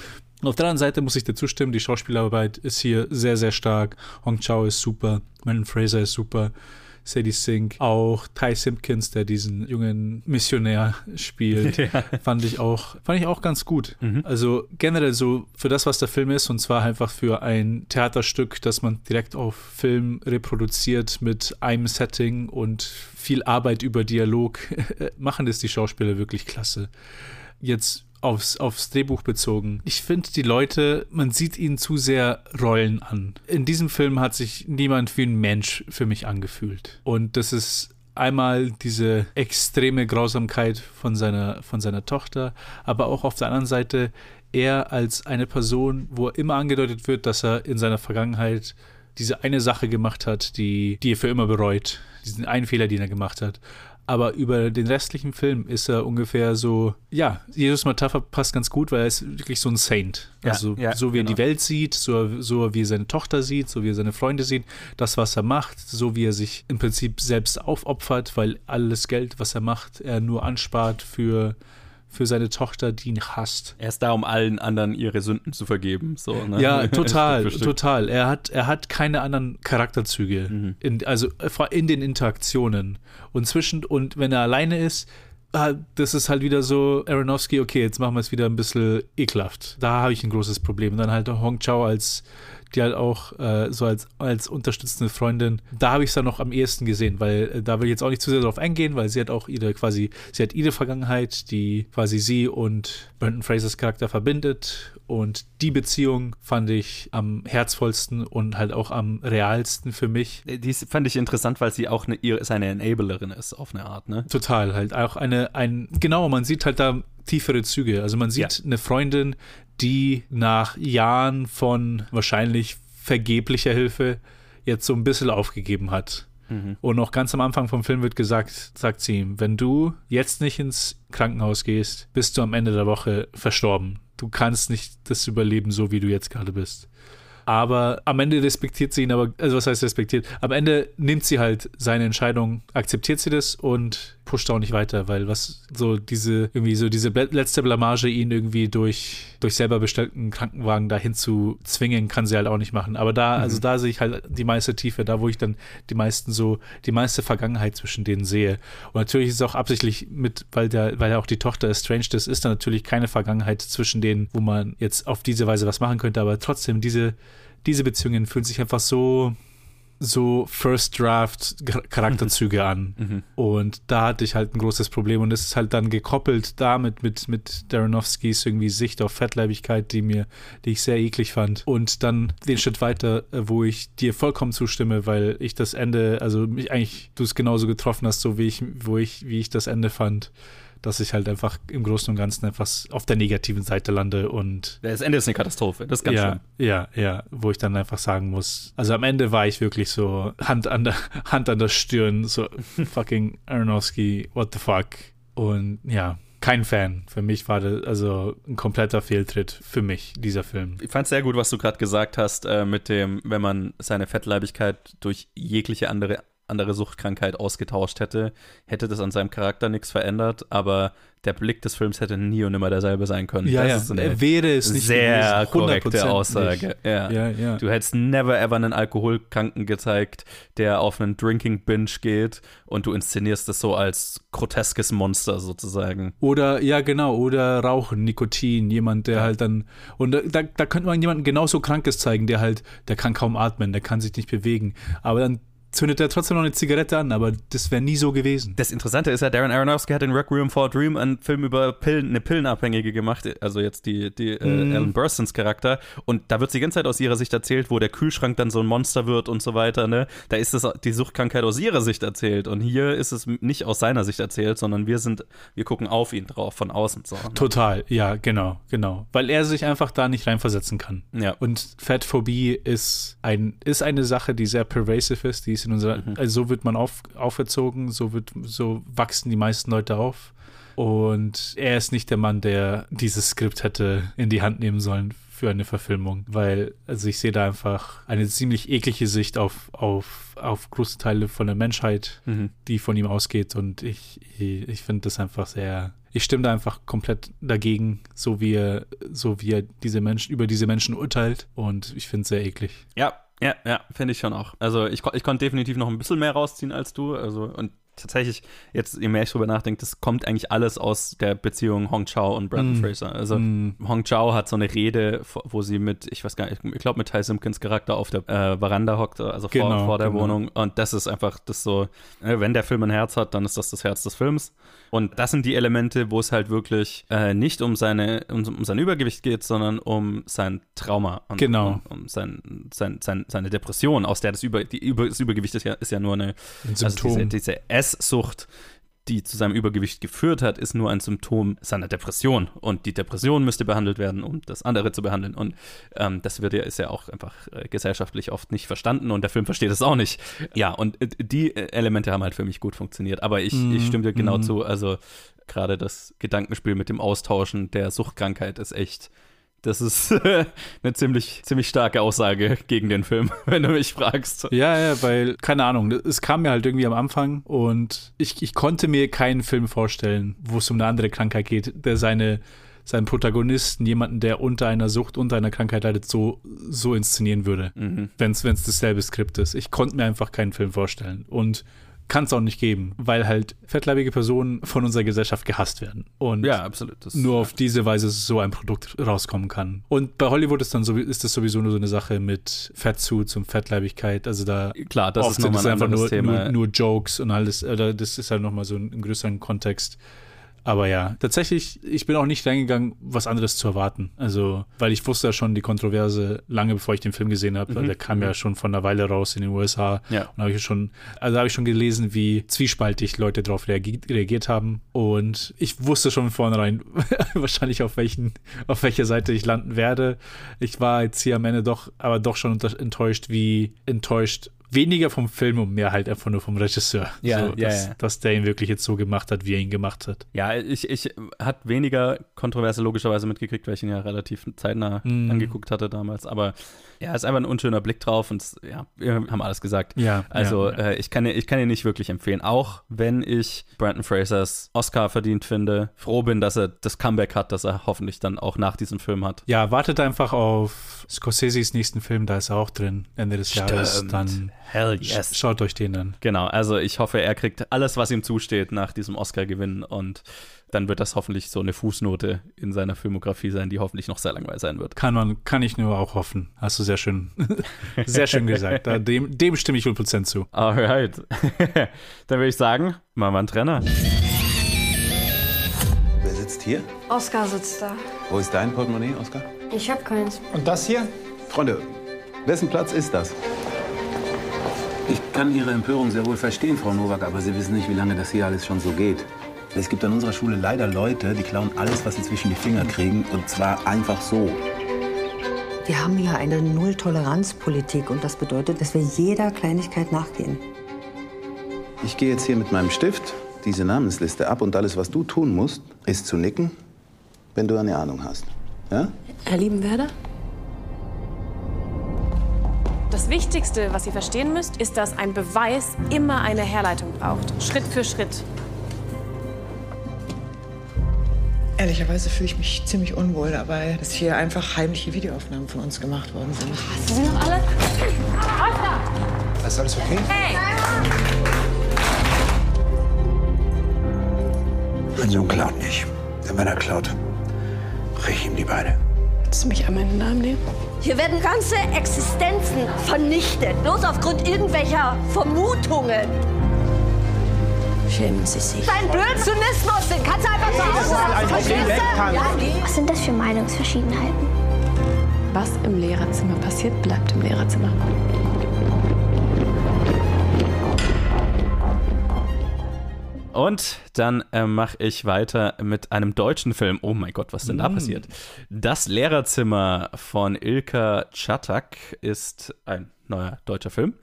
Speaker 6: Auf der anderen Seite muss ich dir zustimmen, die Schauspielarbeit ist hier sehr, sehr stark. Hong Chao ist super, Brandon Fraser ist super. Sadie Sink, auch Ty Simpkins, der diesen jungen Missionär spielt, *laughs*
Speaker 5: Ja.
Speaker 6: fand ich auch, fand ich auch ganz gut. Also generell so für das, was der Film ist, und zwar einfach für ein Theaterstück, das man direkt auf Film reproduziert mit einem Setting und viel Arbeit über Dialog, *laughs* machen das die Schauspieler wirklich klasse. Jetzt aufs, aufs Drehbuch bezogen. Ich finde, die Leute, man sieht ihnen zu sehr Rollen an. In diesem Film hat sich niemand wie ein Mensch für mich angefühlt. Und das ist einmal diese extreme Grausamkeit von seiner, von seiner Tochter, aber auch auf der anderen Seite er als eine Person, wo immer angedeutet wird, dass er in seiner Vergangenheit diese eine Sache gemacht hat, die, die er für immer bereut. Diesen einen Fehler, den er gemacht hat. Aber über den restlichen Film ist er ungefähr so, ja, Jesus Metapher passt ganz gut, weil er ist wirklich so ein Saint.
Speaker 5: Ja,
Speaker 6: Also
Speaker 5: ja,
Speaker 6: so wie er
Speaker 5: genau.
Speaker 6: die Welt sieht, so, so wie er seine Tochter sieht, so wie er seine Freunde sieht, das, was er macht, so wie er sich im Prinzip selbst aufopfert, weil alles Geld, was er macht, er nur anspart für, für seine Tochter, die ihn hasst.
Speaker 5: Er ist da, um allen anderen ihre Sünden zu vergeben. So, ne?
Speaker 6: Ja, *laughs* total, total. Er hat, er hat keine anderen Charakterzüge,
Speaker 5: Mhm.
Speaker 6: in, also äh, in den Interaktionen. Und zwischen, und wenn er alleine ist, ah, das ist halt wieder so, Aronofsky, okay, jetzt machen wir es wieder ein bisschen ekelhaft. Da habe ich ein großes Problem. Und dann halt Hong Chao als, die halt auch äh, so als, als unterstützende Freundin, da habe ich es dann noch am ehesten gesehen, weil äh, da will ich jetzt auch nicht zu sehr darauf eingehen, weil sie hat auch ihre quasi, sie hat ihre Vergangenheit, die quasi sie und Brandon Frasers Charakter verbindet. Und die Beziehung fand ich am herzvollsten und halt auch am realsten für mich.
Speaker 5: Die fand ich interessant, weil sie auch eine, seine Enablerin ist, auf eine Art, ne?
Speaker 6: Total, halt auch eine, ein, genau, man sieht halt da tiefere Züge. Also man sieht
Speaker 5: Ja.
Speaker 6: eine Freundin, die nach Jahren von wahrscheinlich vergeblicher Hilfe jetzt so ein bisschen aufgegeben hat.
Speaker 5: Mhm.
Speaker 6: Und auch ganz am Anfang vom Film wird gesagt, sagt sie ihm, wenn du jetzt nicht ins Krankenhaus gehst, bist du am Ende der Woche verstorben. Du kannst nicht das überleben, so wie du jetzt gerade bist. Aber am Ende respektiert sie ihn, aber, also was heißt respektiert? Am Ende nimmt sie halt seine Entscheidung, akzeptiert sie das und pusht auch nicht weiter, weil was so diese, irgendwie so diese letzte Blamage, ihn irgendwie durch, durch selber bestellten Krankenwagen dahin zu zwingen, kann sie halt auch nicht machen. Aber da, also da sehe ich halt die meiste Tiefe, da wo ich dann die meisten so, die meiste Vergangenheit zwischen denen sehe. Und natürlich ist es auch absichtlich mit, weil der, weil ja auch die Tochter estranged ist, ist da natürlich keine Vergangenheit zwischen denen, wo man jetzt auf diese Weise was machen könnte, aber trotzdem diese, diese Beziehungen fühlen sich einfach so, so First Draft Char- Charakterzüge an.
Speaker 5: Mhm.
Speaker 6: Und da hatte ich halt ein großes Problem. Und es ist halt dann gekoppelt damit mit, mit Daronofskis irgendwie Sicht auf Fettleibigkeit, die mir, die ich sehr eklig fand. Und dann den Schritt weiter, äh, wo ich dir vollkommen zustimme, weil ich das Ende, also mich eigentlich, du es genauso getroffen hast, so wie ich, wo ich, wie ich das Ende fand dass ich halt einfach im Großen und Ganzen einfach auf der negativen Seite lande und.
Speaker 5: Das Ende ist eine Katastrophe, das ist ganz
Speaker 6: ja,
Speaker 5: schlimm.
Speaker 6: Ja, ja, wo ich dann einfach sagen muss, also am Ende war ich wirklich so Hand an der, *laughs* Hand an der Stirn, so *laughs* fucking Aronofsky, what the fuck. Und ja, kein Fan. Für mich war das also ein kompletter Fehltritt für mich, dieser Film.
Speaker 5: Ich fand es sehr gut, was du gerade gesagt hast, äh, mit dem, wenn man seine Fettleibigkeit durch jegliche andere andere Suchtkrankheit ausgetauscht hätte, hätte das an seinem Charakter nichts verändert, aber der Blick des Films hätte nie und nimmer derselbe sein können.
Speaker 6: Ja,
Speaker 5: das
Speaker 6: ja.
Speaker 5: ist
Speaker 6: wäre es nicht
Speaker 5: sehr korrekte Aussage. Ja.
Speaker 6: Ja, ja.
Speaker 5: Du hättest never ever einen Alkoholkranken gezeigt, der auf einen Drinking Binge geht und du inszenierst es so als groteskes Monster sozusagen.
Speaker 6: Oder, ja, genau, oder Rauchen, Nikotin, jemand, der halt dann, und da, da könnte man jemanden genauso Krankes zeigen, der halt, der kann kaum atmen, der kann sich nicht bewegen, aber dann zündet er trotzdem noch eine Zigarette an, aber das wäre nie so gewesen.
Speaker 5: Das Interessante ist ja, Darren Aronofsky hat in Requiem for a Dream einen Film über Pillen, eine Pillenabhängige gemacht, also jetzt die, die
Speaker 6: Mhm.
Speaker 5: äh, Ellen Burstons Charakter. Und da wird die ganze Zeit aus ihrer Sicht erzählt, wo der Kühlschrank dann so ein Monster wird und so weiter. Ne? Da ist das, die Suchtkrankheit aus ihrer Sicht erzählt. Und hier ist es nicht aus seiner Sicht erzählt, sondern wir sind, wir gucken auf ihn drauf, von außen. So, ne?
Speaker 6: Total, ja, genau, genau. Weil er sich einfach da nicht reinversetzen kann.
Speaker 5: Ja.
Speaker 6: Und Fettphobie ist, ein, ist eine Sache, die sehr pervasive ist. Die ist in unserer,
Speaker 5: Mhm.
Speaker 6: also so wird man auf, auferzogen, so, wird, so wachsen die meisten Leute auf. Und er ist nicht der Mann, der dieses Skript hätte in die Hand nehmen sollen für eine Verfilmung, weil also ich sehe da einfach eine ziemlich eklige Sicht auf, auf, auf große Teile von der Menschheit,
Speaker 5: Mhm.
Speaker 6: die von ihm ausgeht und ich, ich, ich finde das einfach sehr, ich stimme da einfach komplett dagegen, so wie er, so wie er diese Menschen, über diese Menschen urteilt und ich finde es sehr eklig.
Speaker 5: Ja, ja, ja, finde ich schon auch. Also ich, ich konnte definitiv noch ein bisschen mehr rausziehen als du. Also und tatsächlich, jetzt, je mehr ich drüber nachdenke, das kommt eigentlich alles aus der Beziehung Hong Chao und Brandon
Speaker 6: Mm.
Speaker 5: Fraser. Also
Speaker 6: Mm.
Speaker 5: Hong Chao hat so eine Rede, wo sie mit, ich weiß gar nicht, ich glaube mit Ty Simpkins Charakter auf der äh, Veranda hockt, also vor,
Speaker 6: Genau,
Speaker 5: vor der
Speaker 6: genau.
Speaker 5: Wohnung. Und das ist einfach das so, äh, wenn der Film ein Herz hat, dann ist das das Herz des Films. Und das sind die Elemente, wo es halt wirklich äh, nicht um seine, um, um sein Übergewicht geht, sondern um sein Trauma und
Speaker 6: Genau.
Speaker 5: um, um sein, sein, sein, seine Depression, aus der das, Über, die Über, das Übergewicht ist ja, ist ja nur eine
Speaker 6: Ein
Speaker 5: also
Speaker 6: Symptom.
Speaker 5: diese, diese Esssucht, die zu seinem Übergewicht geführt hat, ist nur ein Symptom seiner Depression. Und die Depression müsste behandelt werden, um das andere zu behandeln. Und ähm, das wird ja, ist ja auch einfach äh, gesellschaftlich oft nicht verstanden und der Film versteht es auch nicht. Ja, und äh, die äh, Elemente haben halt für mich gut funktioniert. Aber ich,
Speaker 6: Mhm,
Speaker 5: ich stimme dir genau
Speaker 6: mhm.
Speaker 5: zu. Also gerade das Gedankenspiel mit dem Austauschen der Suchtkrankheit ist echt. Das ist *laughs* eine ziemlich, ziemlich starke Aussage gegen den Film, *laughs* wenn du mich fragst.
Speaker 6: Ja, ja, weil, keine Ahnung, es kam mir halt irgendwie am Anfang und ich, ich konnte mir keinen Film vorstellen, wo es um eine andere Krankheit geht, der seine, seinen Protagonisten, jemanden, der unter einer Sucht, unter einer Krankheit leidet, so, so inszenieren würde,
Speaker 5: Mhm.
Speaker 6: wenn es dasselbe Skript ist. Ich konnte mir einfach keinen Film vorstellen und kann es auch nicht geben, weil halt fettleibige Personen von unserer Gesellschaft gehasst werden. Und
Speaker 5: Ja, absolut. Das,
Speaker 6: nur auf diese Weise so ein Produkt rauskommen kann. Und bei Hollywood ist dann so, ist das sowieso nur so eine Sache mit Fettsuits und Fettleibigkeit. Also da
Speaker 5: Klar, das
Speaker 6: oft
Speaker 5: ist
Speaker 6: sind
Speaker 5: ein
Speaker 6: einfach nur,
Speaker 5: Thema.
Speaker 6: Nur, nur Jokes und alles. Das ist halt nochmal so ein, im größeren Kontext. Aber ja, tatsächlich, ich bin auch nicht reingegangen, was anderes zu erwarten. Also, weil ich wusste ja schon die Kontroverse lange bevor ich den Film gesehen habe.
Speaker 5: Mhm.
Speaker 6: Der kam ja schon von einer Weile raus in den USA.
Speaker 5: Ja.
Speaker 6: Und habe ich schon, also habe ich schon gelesen, wie zwiespaltig Leute darauf reagi reagiert haben. Und ich wusste schon von vornherein *laughs* wahrscheinlich auf welchen, auf welcher Seite ich landen werde. Ich war jetzt hier am Ende doch, aber doch schon enttäuscht, wie enttäuscht weniger vom Film und mehr halt einfach nur vom Regisseur.
Speaker 5: Ja,
Speaker 6: so,
Speaker 5: ja,
Speaker 6: dass,
Speaker 5: ja.
Speaker 6: dass der ihn wirklich jetzt so gemacht hat, wie er ihn gemacht hat.
Speaker 5: Ja, ich, ich hat weniger Kontroverse logischerweise mitgekriegt, weil ich ihn ja relativ zeitnah
Speaker 6: Mhm.
Speaker 5: angeguckt hatte damals. Aber ja, ist einfach ein unschöner Blick drauf und ja, wir haben alles gesagt.
Speaker 6: Ja,
Speaker 5: Also
Speaker 6: ja, ja.
Speaker 5: Äh, ich, kann, ich kann ihn nicht wirklich empfehlen. Auch wenn ich Brandon Frasers Oscar verdient finde, froh bin, dass er das Comeback hat, das er hoffentlich dann auch nach diesem Film hat.
Speaker 6: Ja, wartet einfach auf Scorseses nächsten Film, da ist er auch drin, Ende des Jahres.
Speaker 5: Stimmt.
Speaker 6: Dann
Speaker 5: Hell yes.
Speaker 6: schaut euch den an.
Speaker 5: Genau, also ich hoffe, er kriegt alles, was ihm zusteht nach diesem Oscar-Gewinn und dann wird das hoffentlich so eine Fußnote in seiner Filmografie sein, die hoffentlich noch sehr langweilig sein wird.
Speaker 6: Kann man, kann ich nur auch hoffen. Hast du sehr schön, *laughs* sehr schön gesagt. Da, dem, dem stimme ich 100% zu.
Speaker 5: Alright. *laughs* dann würde ich sagen, machen wir einen Trenner.
Speaker 12: Wer sitzt hier?
Speaker 13: Oskar sitzt da.
Speaker 12: Wo ist dein Portemonnaie, Oskar?
Speaker 13: Ich hab keins.
Speaker 12: Und das hier? Freunde, wessen Platz ist das? Ich kann Ihre Empörung sehr wohl verstehen, Frau Nowak, aber Sie wissen nicht, wie lange das hier alles schon so geht. Es gibt an unserer Schule leider Leute, die klauen alles, was sie zwischen die Finger kriegen, und zwar einfach so.
Speaker 14: Wir haben hier eine Null-Toleranz-Politik und das bedeutet, dass wir jeder Kleinigkeit nachgehen.
Speaker 12: Ich gehe jetzt hier mit meinem Stift diese Namensliste ab und alles, was du tun musst, ist zu nicken, wenn du eine Ahnung hast. Ja?
Speaker 13: Herr Liebenwerder?
Speaker 15: Das Wichtigste, was ihr verstehen müsst, ist, dass ein Beweis immer eine Herleitung braucht. Schritt für Schritt.
Speaker 16: Ehrlicherweise fühle ich mich ziemlich unwohl dabei, dass hier einfach heimliche Videoaufnahmen von uns gemacht worden sind.
Speaker 13: Sie sind doch alle.
Speaker 16: Ist alles okay?
Speaker 13: Hey!
Speaker 17: Mein Sohn klaut nicht. Denn wenn er klaut, brich ihm die Beine.
Speaker 13: Willst du mich einmal in den Arm nehmen?
Speaker 18: Hier werden ganze Existenzen vernichtet, bloß aufgrund irgendwelcher Vermutungen.
Speaker 13: Schämen Sie sich.
Speaker 18: Dein Blödzynismus, den kannst du einfach. Verstehst du? Ja, geh.
Speaker 19: Was sind das für Meinungsverschiedenheiten?
Speaker 13: Was im Lehrerzimmer passiert, bleibt im Lehrerzimmer.
Speaker 5: Und dann äh, mache ich weiter mit einem deutschen Film. Oh mein Gott, was denn da
Speaker 6: Mm.
Speaker 5: passiert? Das Lehrerzimmer von Ilka Czatak ist ein neuer deutscher Film.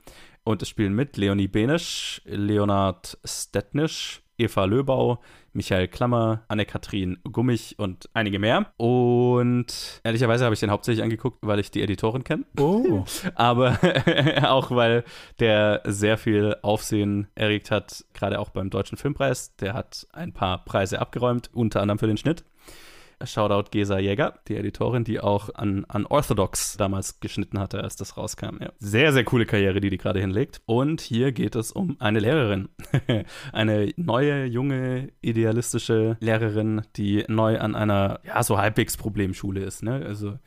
Speaker 5: Und es spielen mit Leonie Benisch, Leonard Stetnisch, Eva Löbau, Michael Klammer, Anne-Kathrin Gummich und einige mehr. Und ehrlicherweise habe ich den hauptsächlich angeguckt, weil ich die Editorin kenne.
Speaker 6: Oh. *laughs*
Speaker 5: Aber *laughs* auch weil der sehr viel Aufsehen erregt hat, gerade auch beim Deutschen Filmpreis. Der hat ein paar Preise abgeräumt, unter anderem für den Schnitt. Shoutout Gesa Jäger, die Editorin, die auch an, an Orthodox damals geschnitten hatte, als das rauskam. Ja. Sehr, sehr coole Karriere, die die gerade hinlegt. Und hier geht es um eine Lehrerin. *laughs* eine neue, junge, idealistische Lehrerin, die neu an einer, ja, so halbwegs Problemschule ist. Ne? Also,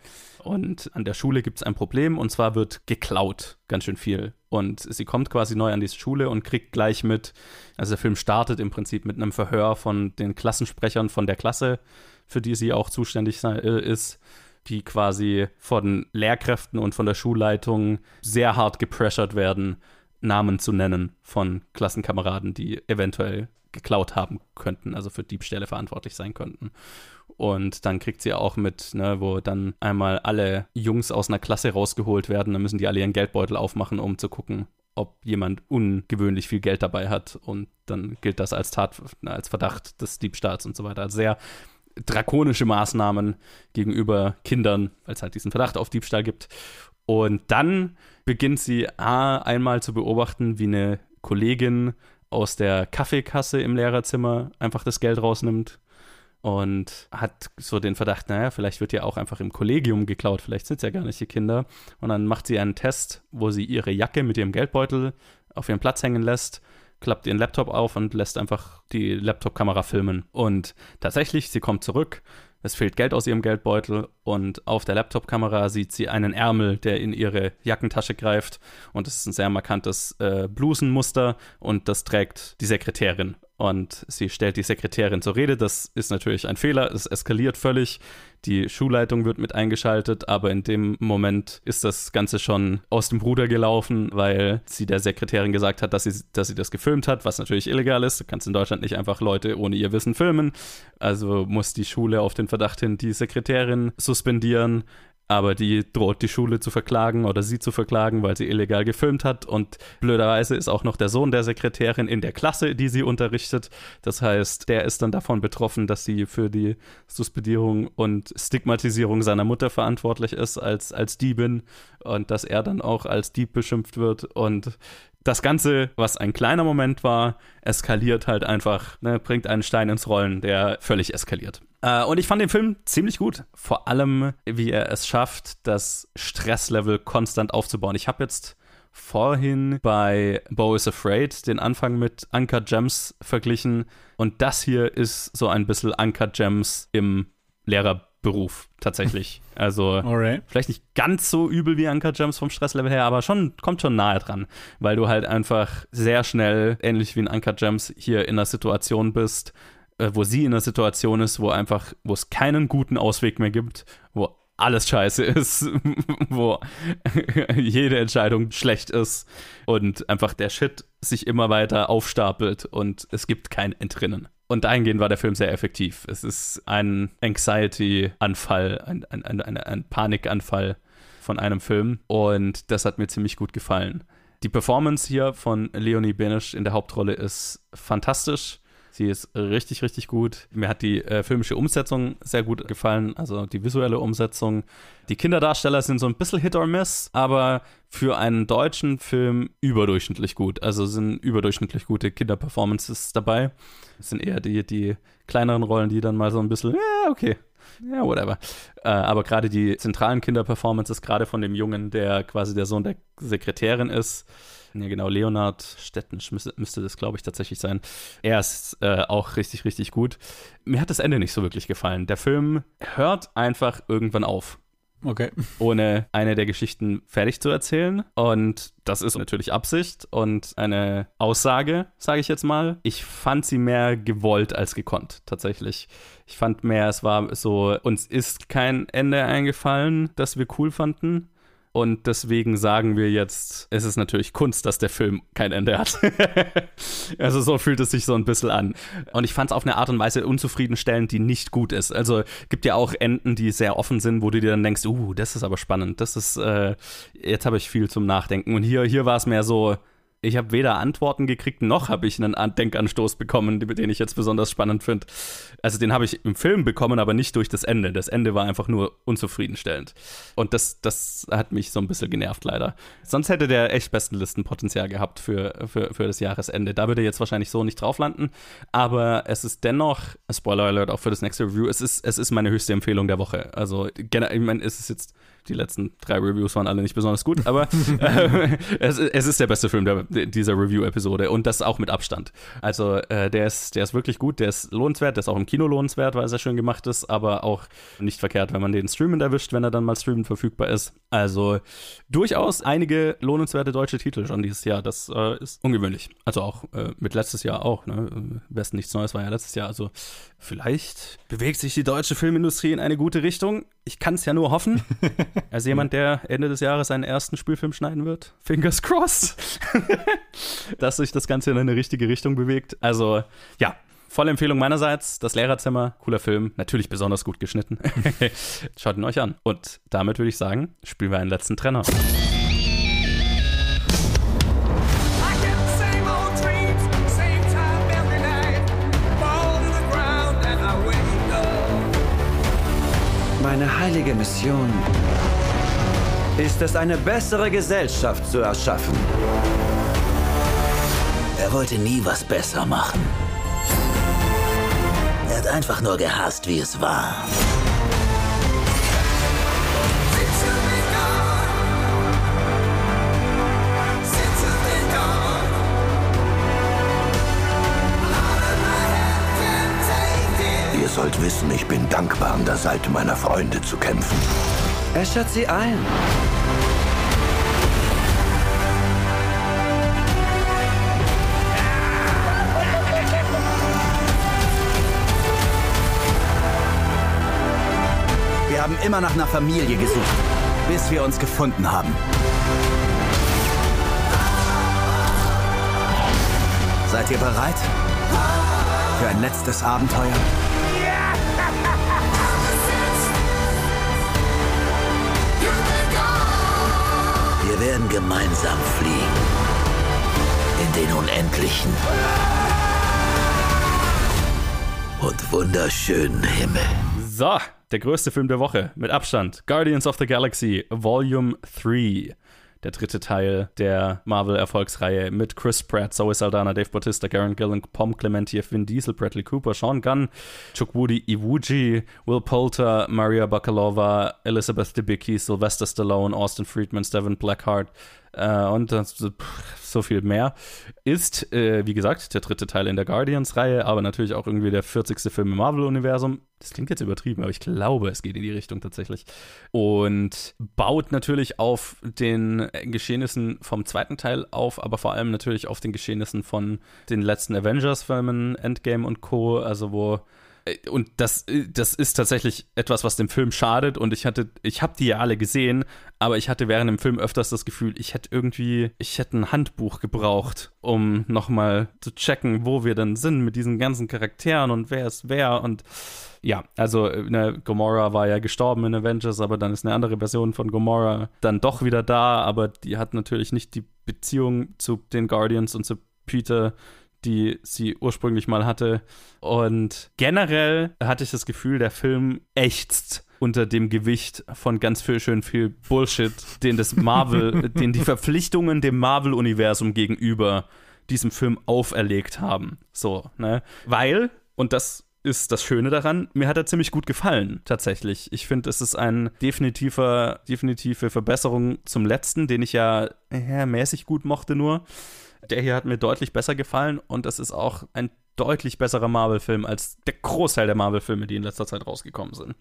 Speaker 5: und an der Schule gibt es ein Problem und zwar wird geklaut, ganz schön viel. Und sie kommt quasi neu an diese Schule und kriegt gleich mit, also der Film startet im Prinzip mit einem Verhör von den Klassensprechern von der Klasse, für die sie auch zuständig äh, ist, die quasi von Lehrkräften und von der Schulleitung sehr hart gepressured werden, Namen zu nennen von Klassenkameraden, die eventuell geklaut haben könnten, also für Diebstähle verantwortlich sein könnten. Und dann kriegt sie auch mit, ne, wo dann einmal alle Jungs aus einer Klasse rausgeholt werden, dann müssen die alle ihren Geldbeutel aufmachen, um zu gucken, ob jemand ungewöhnlich viel Geld dabei hat. Und dann gilt das als Tat, als Verdacht des Diebstahls und so weiter. Also sehr drakonische Maßnahmen gegenüber Kindern, weil es halt diesen Verdacht auf Diebstahl gibt. Und dann beginnt sie A, einmal zu beobachten, wie eine Kollegin aus der Kaffeekasse im Lehrerzimmer einfach das Geld rausnimmt und hat so den Verdacht, naja, vielleicht wird ja auch einfach im Kollegium geklaut, vielleicht sind es ja gar nicht die Kinder. Und dann macht sie einen Test, wo sie ihre Jacke mit ihrem Geldbeutel auf ihren Platz hängen lässt, klappt ihren Laptop auf und lässt einfach die Laptop-Kamera filmen. Und tatsächlich, sie kommt zurück, es fehlt Geld aus ihrem Geldbeutel und auf der Laptop-Kamera sieht sie einen Ärmel, der in ihre Jackentasche greift und es ist ein sehr markantes äh, Blusenmuster und das trägt die Sekretärin. Und sie stellt die Sekretärin zur Rede. Das ist natürlich ein Fehler. Es eskaliert völlig. Die Schulleitung wird mit eingeschaltet, aber in dem Moment ist das Ganze schon aus dem Ruder gelaufen, weil sie der Sekretärin gesagt hat, dass sie, dass sie das gefilmt hat, was natürlich illegal ist. Du kannst in Deutschland nicht einfach Leute ohne ihr Wissen filmen. Also muss die Schule auf den Verdacht hin die Sekretärin suspendieren aber die droht die Schule zu verklagen oder sie zu verklagen, weil sie illegal gefilmt hat. Und blöderweise ist auch noch der Sohn der Sekretärin in der Klasse, die sie unterrichtet. Das heißt, der ist dann davon betroffen, dass sie für die Suspendierung und Stigmatisierung seiner Mutter verantwortlich ist als, als Diebin und dass er dann auch als Dieb beschimpft wird. Und das Ganze, was ein kleiner Moment war, eskaliert halt einfach, ne, bringt einen Stein ins Rollen, der völlig eskaliert. Äh, und ich fand den Film ziemlich gut. Vor allem, wie er es schafft, das Stresslevel konstant aufzubauen. Ich habe jetzt vorhin bei Bo is Afraid den Anfang mit Uncut Gems verglichen. Und das hier ist so ein bisschen Uncut Gems im Lehrerberuf tatsächlich. *laughs* Also
Speaker 6: Alright.
Speaker 5: vielleicht nicht ganz so übel wie Uncut Gems vom Stresslevel her, aber schon kommt schon nahe dran, weil du halt einfach sehr schnell, ähnlich wie in Uncut Gems, hier in einer Situation bist, äh, wo sie in einer Situation ist, wo einfach, wo es keinen guten Ausweg mehr gibt, wo alles scheiße *laughs* ist, wo *laughs* jede Entscheidung schlecht ist und einfach der Shit sich immer weiter aufstapelt und es gibt kein Entrinnen. Und dahingehend war der Film sehr effektiv. Es ist ein Anxiety-Anfall, ein, ein, ein, ein, Panikanfall von einem Film. Und das hat mir ziemlich gut gefallen. Die Performance hier von Leonie Benisch in der Hauptrolle ist fantastisch. Sie ist richtig, richtig gut. Mir hat die äh, filmische Umsetzung sehr gut gefallen, also die visuelle Umsetzung. Die Kinderdarsteller sind so ein bisschen Hit or Miss, aber für einen deutschen Film überdurchschnittlich gut. Also sind überdurchschnittlich gute Kinderperformances dabei. Das sind eher die, die kleineren Rollen, die dann mal so ein bisschen, ja, okay, ja, whatever. Äh, aber gerade die zentralen Kinderperformances, gerade von dem Jungen, der quasi der Sohn der Sekretärin ist, ja genau, Leonard Stettensch müsste, müsste das, glaube ich, tatsächlich sein. Er ist äh, auch richtig, richtig gut. Mir hat das Ende nicht so wirklich gefallen. Der Film hört einfach irgendwann auf.
Speaker 6: Okay.
Speaker 5: Ohne eine der Geschichten fertig zu erzählen. Und das ist natürlich Absicht und eine Aussage, sage ich jetzt mal. Ich fand sie mehr gewollt als gekonnt, tatsächlich. Ich fand mehr, es war so, uns ist kein Ende eingefallen, das wir cool fanden. Und deswegen sagen wir jetzt, es ist natürlich Kunst, dass der Film kein Ende hat. *laughs* also so fühlt es sich so ein bisschen an. Und ich fand es auf eine Art und Weise unzufriedenstellend, die nicht gut ist. Also gibt ja auch Enden, die sehr offen sind, wo du dir dann denkst, uh, das ist aber spannend. Das ist, äh, jetzt habe ich viel zum Nachdenken. Und hier, hier war es mehr so, ich habe weder Antworten gekriegt, noch habe ich einen Denkanstoß bekommen, den ich jetzt besonders spannend finde. Also den habe ich im Film bekommen, aber nicht durch das Ende. Das Ende war einfach nur unzufriedenstellend. Und das, das hat mich so ein bisschen genervt, leider. Sonst hätte der echt besten Listenpotenzial gehabt für, für, für das Jahresende. Da würde er jetzt wahrscheinlich so nicht drauf landen. Aber es ist dennoch, Spoiler Alert auch für das nächste Review, es ist, es ist meine höchste Empfehlung der Woche. Also, ich meine, es ist jetzt die letzten drei Reviews waren alle nicht besonders gut, aber *laughs* äh, es, es, ist der beste Film der, dieser Review-Episode und das auch mit Abstand. Also äh, der, ist, der ist wirklich gut, der ist lohnenswert, der ist auch im Kino lohnenswert, weil er sehr schön gemacht ist, aber auch nicht verkehrt, wenn man den streamend erwischt, wenn er dann mal streamend verfügbar ist. Also durchaus einige lohnenswerte deutsche Titel schon dieses Jahr. Das äh, ist ungewöhnlich. Also auch äh, mit letztes Jahr auch. Ne? Am besten nichts Neues war ja letztes Jahr. Also vielleicht bewegt sich die deutsche Filmindustrie in eine gute Richtung. Ich kann es ja nur hoffen. *laughs* Als jemand, der Ende des Jahres seinen ersten Spielfilm schneiden wird. Fingers crossed. *laughs* dass sich das Ganze in eine richtige Richtung bewegt. Also ja, Volle Empfehlung meinerseits. Das Lehrerzimmer, cooler Film, natürlich besonders gut geschnitten. *laughs* Schaut ihn euch an. Und damit würde ich sagen, spielen wir einen letzten Trenner.
Speaker 9: Meine heilige Mission ist es, eine bessere Gesellschaft zu erschaffen.
Speaker 20: Er wollte nie was besser machen. Er hat einfach nur gehasst, wie es war.
Speaker 17: Ihr sollt wissen, ich bin dankbar, an der Seite meiner Freunde zu kämpfen.
Speaker 9: Äschert sie ein.
Speaker 20: Wir haben immer nach einer Familie gesucht, bis wir uns gefunden haben. Seid ihr bereit? Für ein letztes Abenteuer? Wir werden gemeinsam fliegen. In den Unendlichen. Und wunderschönen Himmel.
Speaker 5: So, der größte Film der Woche mit Abstand. Guardians of the Galaxy Volume 3 der dritte Teil der Marvel-Erfolgsreihe mit Chris Pratt, Zoe Saldana, Dave Bautista, Garen Gillan, Pom Clementiev, Vin Diesel, Bradley Cooper, Sean Gunn, Chukwudi Iwuji, Will Poulter, Maria Bakalova, Elizabeth Debicki, Sylvester Stallone, Austin Friedman, Steven Blackheart, äh, und so viel mehr. Ist, äh, wie gesagt, der dritte Teil in der Guardians-Reihe, aber natürlich auch irgendwie der 40. Film im Marvel-Universum. Das klingt jetzt übertrieben, aber ich glaube, es geht in die Richtung tatsächlich. Und baut natürlich auf den Geschehnissen vom zweiten Teil auf, aber vor allem natürlich auf den Geschehnissen von den letzten Avengers-Filmen, Endgame und Co., also wo und das, äh, das ist tatsächlich etwas, was dem Film schadet. Und ich hatte, ich habe die ja alle gesehen, aber ich hatte während dem Film öfters das Gefühl, ich hätte irgendwie, ich hätte ein Handbuch gebraucht, um nochmal zu checken, wo wir denn sind mit diesen ganzen Charakteren und wer ist wer. Und ja, also ne, Gomorra war ja gestorben in Avengers, aber dann ist eine andere Version von Gomorra dann doch wieder da, aber die hat natürlich nicht die Beziehung zu den Guardians und zu Peter, die sie ursprünglich mal hatte. Und generell hatte ich das Gefühl, der Film ächzt unter dem Gewicht von ganz viel schön viel Bullshit, den das Marvel, *laughs* den die Verpflichtungen dem Marvel-Universum gegenüber diesem Film auferlegt haben. So, ne? Weil, und das ist das Schöne daran, mir hat er ziemlich gut gefallen, tatsächlich. Ich finde, es ist eine definitiver, definitive Verbesserung zum letzten, den ich ja äh, mäßig gut mochte nur. Der hier hat mir deutlich besser gefallen und es ist auch ein deutlich besserer Marvel-Film als der Großteil der Marvel-Filme, die in letzter Zeit rausgekommen sind.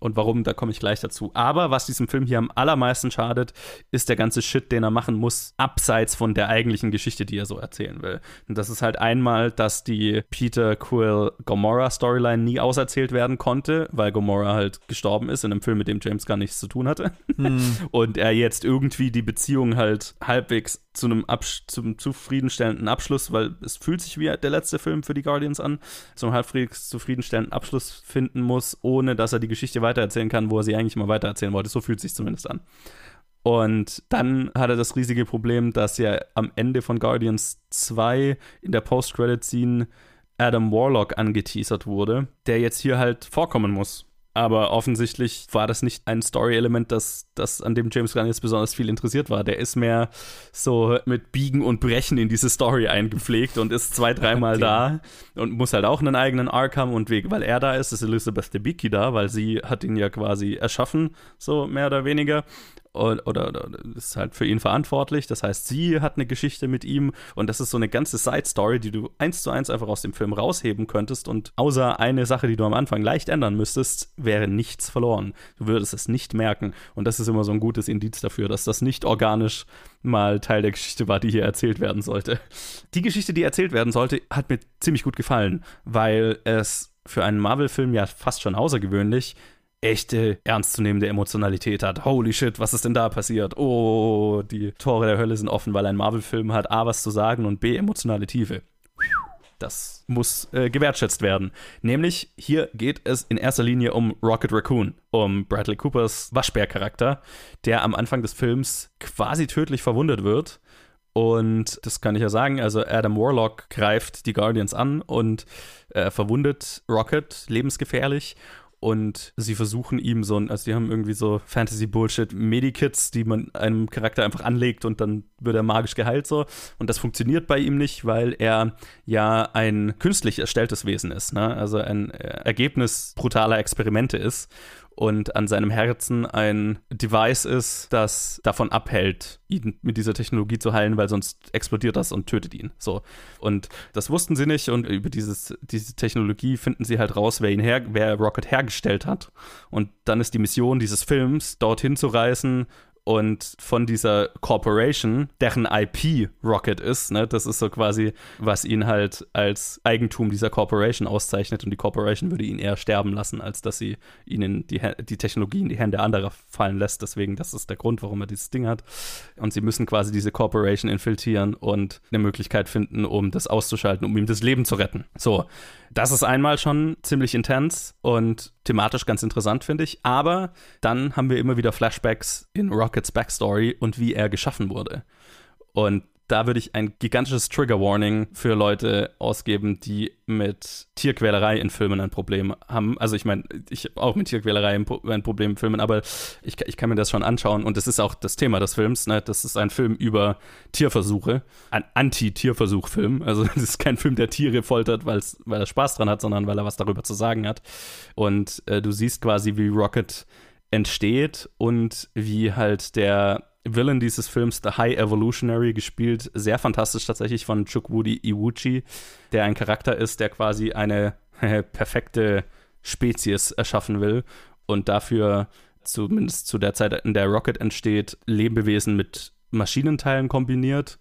Speaker 5: Und warum, da komme ich gleich dazu. Aber was diesem Film hier am allermeisten schadet, ist der ganze Shit, den er machen muss, abseits von der eigentlichen Geschichte, die er so erzählen will. Und das ist halt einmal, dass die Peter Quill Gomorrah Storyline nie auserzählt werden konnte, weil Gomorrah halt gestorben ist in einem Film, mit dem James Gunn nichts zu tun hatte. Hm. *laughs* Und er jetzt irgendwie die Beziehung halt halbwegs zu einem Abs zum zufriedenstellenden Abschluss, weil es fühlt sich wie der letzte Film für die Guardians an, zum halbwegs zufriedenstellenden Abschluss finden muss, ohne dass er die Geschichte weitererzählen kann, wo er sie eigentlich mal weitererzählen wollte. So fühlt es sich zumindest an. Und dann hat er das riesige Problem, dass ja am Ende von Guardians 2 in der Post-Credit-Scene Adam Warlock angeteasert wurde, der jetzt hier halt vorkommen muss. Aber offensichtlich war das nicht ein Story-Element, das, das an dem James Gunn jetzt besonders viel interessiert war. Der ist mehr so mit Biegen und Brechen in diese Story eingepflegt und ist zwei, dreimal okay. da und muss halt auch einen eigenen Arc haben. Und weil er da ist, ist Elizabeth Debicki da, weil sie hat ihn ja quasi erschaffen, so mehr oder weniger oder, oder, ist halt für ihn verantwortlich. Das heißt, sie hat eine Geschichte mit ihm und das ist so eine ganze Side-Story, die du eins zu eins einfach aus dem Film rausheben könntest und außer eine Sache, die du am Anfang leicht ändern müsstest, wäre nichts verloren. Du würdest es nicht merken und das ist immer so ein gutes Indiz dafür, dass das nicht organisch mal Teil der Geschichte war, die hier erzählt werden sollte. Die Geschichte, die erzählt werden sollte, hat mir ziemlich gut gefallen, weil es für einen Marvel-Film ja fast schon außergewöhnlich echte, ernstzunehmende Emotionalität hat. Holy shit, was ist denn da passiert? Oh, die Tore der Hölle sind offen, weil ein Marvel-Film hat A, was zu sagen und B, emotionale Tiefe. Das muss äh, gewertschätzt werden. Nämlich hier geht es in erster Linie um Rocket Raccoon, um Bradley Coopers Waschbär-Charakter, der am Anfang des Films quasi tödlich verwundet wird. Und das kann ich ja sagen, also Adam Warlock greift die Guardians an und äh, verwundet Rocket lebensgefährlich und sie versuchen ihm so ein, also die haben irgendwie so Fantasy-Bullshit-Medikits, die man einem Charakter einfach anlegt und dann wird er magisch geheilt so. Und das funktioniert bei ihm nicht, weil er ja ein künstlich erstelltes Wesen ist, ne? Also ein Ergebnis brutaler Experimente ist und an seinem Herzen ein Device ist, das davon abhält, ihn mit dieser Technologie zu heilen, weil sonst explodiert das und tötet ihn. So. Und das wussten sie nicht und über dieses, diese Technologie finden sie halt raus, wer ihn her, wer Rocket hergestellt hat. Und dann ist die Mission dieses Films, dorthin zu reisen und von dieser Corporation, deren IP Rocket ist, ne, das ist so quasi, was ihn halt als Eigentum dieser Corporation auszeichnet und die Corporation würde ihn eher sterben lassen, als dass sie ihnen die, die Technologie in die Hände anderer fallen lässt. Deswegen, das ist der Grund, warum er dieses Ding hat. Und sie müssen quasi diese Corporation infiltrieren und eine Möglichkeit finden, um das auszuschalten, um ihm das Leben zu retten. So, das ist einmal schon ziemlich intens und thematisch ganz interessant, finde ich. Aber dann haben wir immer wieder Flashbacks in Rockets Backstory und wie er geschaffen wurde. Und da würde ich ein gigantisches Trigger Warning für Leute ausgeben, die mit Tierquälerei in Filmen ein Problem haben. Also ich meine, ich habe auch mit Tierquälerei ein, Problem in Filmen, aber ich, ich, kann mir das schon anschauen und das ist auch das Thema des Films. Ne? Das ist ein Film über Tierversuche, ein Anti-Tierversuch-Film. Also *laughs* das ist kein Film, der Tiere foltert, weil er Spaß dran hat, sondern weil er was darüber zu sagen hat. Und äh, du siehst quasi, wie Rocket entsteht und wie halt der Villain dieses Films, The High Evolutionary, gespielt sehr fantastisch tatsächlich von Chukwudi Iwuchi, der ein Charakter ist, der quasi eine *laughs* perfekte Spezies erschaffen will und dafür zumindest zu der Zeit, in der Rocket entsteht, Lebewesen mit Maschinenteilen kombiniert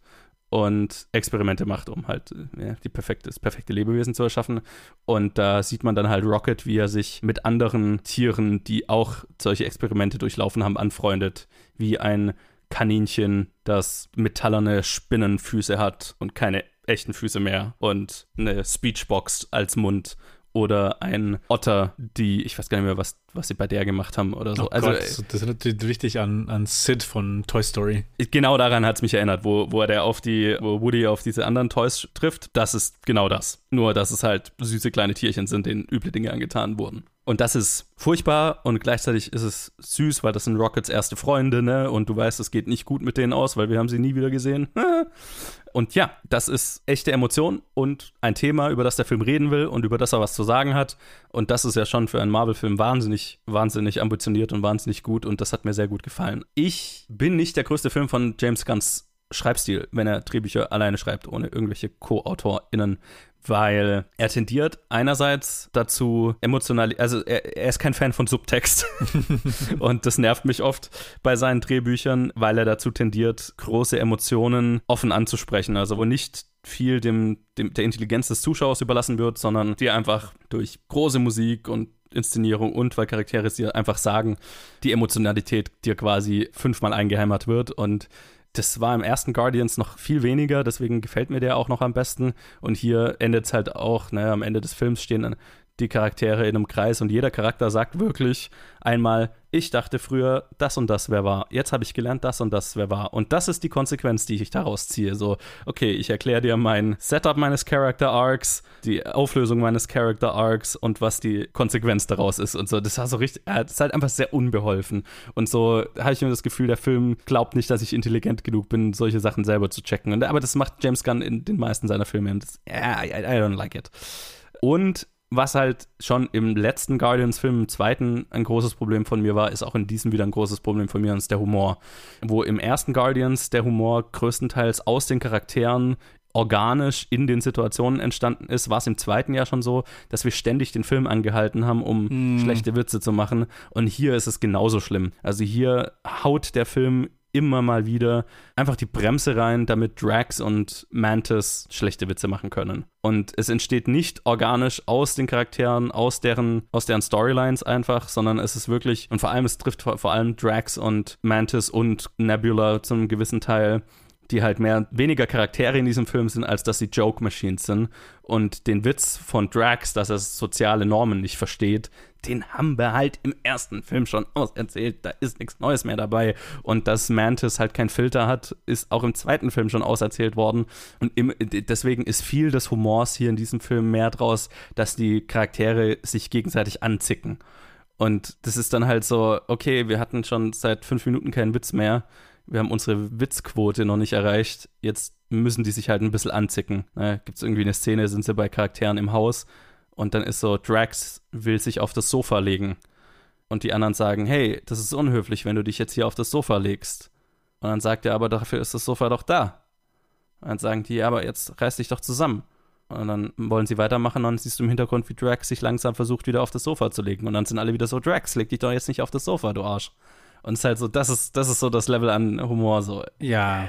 Speaker 5: und Experimente macht, um halt ja, die perfekte, das perfekte Lebewesen zu erschaffen. Und da sieht man dann halt Rocket, wie er sich mit anderen Tieren, die auch solche Experimente durchlaufen haben, anfreundet, wie ein Kaninchen, das metallerne Spinnenfüße hat und keine echten Füße mehr und eine Speechbox als Mund oder ein Otter, die, ich weiß gar nicht mehr, was, was sie bei der gemacht haben oder so.
Speaker 6: Oh also, Gott, das erinnert richtig an, an Sid von Toy Story.
Speaker 5: Genau daran hat es mich erinnert, wo, wo er auf die, wo Woody auf diese anderen Toys trifft. Das ist genau das. Nur, dass es halt süße kleine Tierchen sind, denen üble Dinge angetan wurden. Und das ist furchtbar und gleichzeitig ist es süß, weil das sind Rockets erste Freunde, ne? Und du weißt, es geht nicht gut mit denen aus, weil wir haben sie nie wieder gesehen. *laughs* Und ja, das ist echte Emotion und ein Thema, über das der Film reden will und über das er was zu sagen hat. Und das ist ja schon für einen Marvel-Film wahnsinnig, wahnsinnig ambitioniert und wahnsinnig gut und das hat mir sehr gut gefallen. Ich bin nicht der größte Film von James Gunns Schreibstil, wenn er Drehbücher alleine schreibt, ohne irgendwelche Co-AutorInnen weil er tendiert einerseits dazu emotional, also er, er ist kein Fan von Subtext. *laughs* Und das nervt mich oft bei seinen Drehbüchern, weil er dazu tendiert, große Emotionen offen anzusprechen, also wo nicht viel dem, dem der Intelligenz des Zuschauers überlassen wird, sondern die einfach durch große Musik und Inszenierung und weil Charaktere es dir einfach sagen, die Emotionalität dir quasi fünfmal eingehämmert wird. Und das war im ersten Guardians noch viel weniger, deswegen gefällt mir der auch noch am besten. Und hier endet es halt auch, ne, am Ende des Films stehen dann die Charaktere in einem Kreis und jeder Charakter sagt wirklich einmal, ich dachte früher, das und das wäre wahr. Jetzt habe ich gelernt, das und das wäre wahr. Und das ist die Konsequenz, die ich daraus ziehe. So, okay, ich erkläre dir mein Setup meines Character Arcs, die Auflösung meines Character Arcs und was die Konsequenz daraus ist und so. Das war so richtig, das ist halt einfach sehr unbeholfen. Und so habe ich mir das Gefühl, der Film glaubt nicht, dass ich intelligent genug bin, solche Sachen selber zu checken. Und, aber das macht James Gunn in den meisten seiner Filme. Und das, yeah, I, I don't like it. Und was halt schon im letzten Guardians-Film, im zweiten, ein großes Problem von mir war, ist auch in diesem wieder ein großes Problem von mir, und ist der Humor. Wo im ersten Guardians der Humor größtenteils aus den Charakteren organisch in den Situationen entstanden ist, war es im zweiten Jahr schon so, dass wir ständig den Film angehalten haben, um mm. schlechte Witze zu machen. Und hier ist es genauso schlimm. Also hier haut der Film immer mal wieder einfach die Bremse rein, damit Drax und Mantis schlechte Witze machen können. Und es entsteht nicht organisch aus den Charakteren, aus deren, aus deren Storylines einfach, sondern es ist wirklich, und vor allem, es trifft vor, vor allem Drax und Mantis und Nebula zu einem gewissen Teil die halt mehr weniger Charaktere in diesem Film sind, als dass sie Joke Machines sind. Und den Witz von Drax, dass er soziale Normen nicht versteht, den haben wir halt im ersten Film schon auserzählt. Da ist nichts Neues mehr dabei. Und dass Mantis halt keinen Filter hat, ist auch im zweiten Film schon auserzählt worden. Und im, deswegen ist viel des Humors hier in diesem Film mehr draus, dass die Charaktere sich gegenseitig anzicken. Und das ist dann halt so, okay, wir hatten schon seit fünf Minuten keinen Witz mehr wir haben unsere Witzquote noch nicht erreicht. Jetzt müssen die sich halt ein bisschen anzicken. Ne? Gibt es irgendwie eine Szene, sind sie bei Charakteren im Haus und dann ist so, Drax will sich auf das Sofa legen. Und die anderen sagen, hey, das ist unhöflich, wenn du dich jetzt hier auf das Sofa legst. Und dann sagt er, aber dafür ist das Sofa doch da. Und dann sagen die, ja, aber jetzt reiß dich doch zusammen. Und dann wollen sie weitermachen und dann siehst du im Hintergrund, wie Drax sich langsam versucht, wieder auf das Sofa zu legen. Und dann sind alle wieder so, Drax, leg dich doch jetzt nicht auf das Sofa, du Arsch. Und es ist halt so, das ist, das ist so das Level an Humor. So.
Speaker 6: Ja.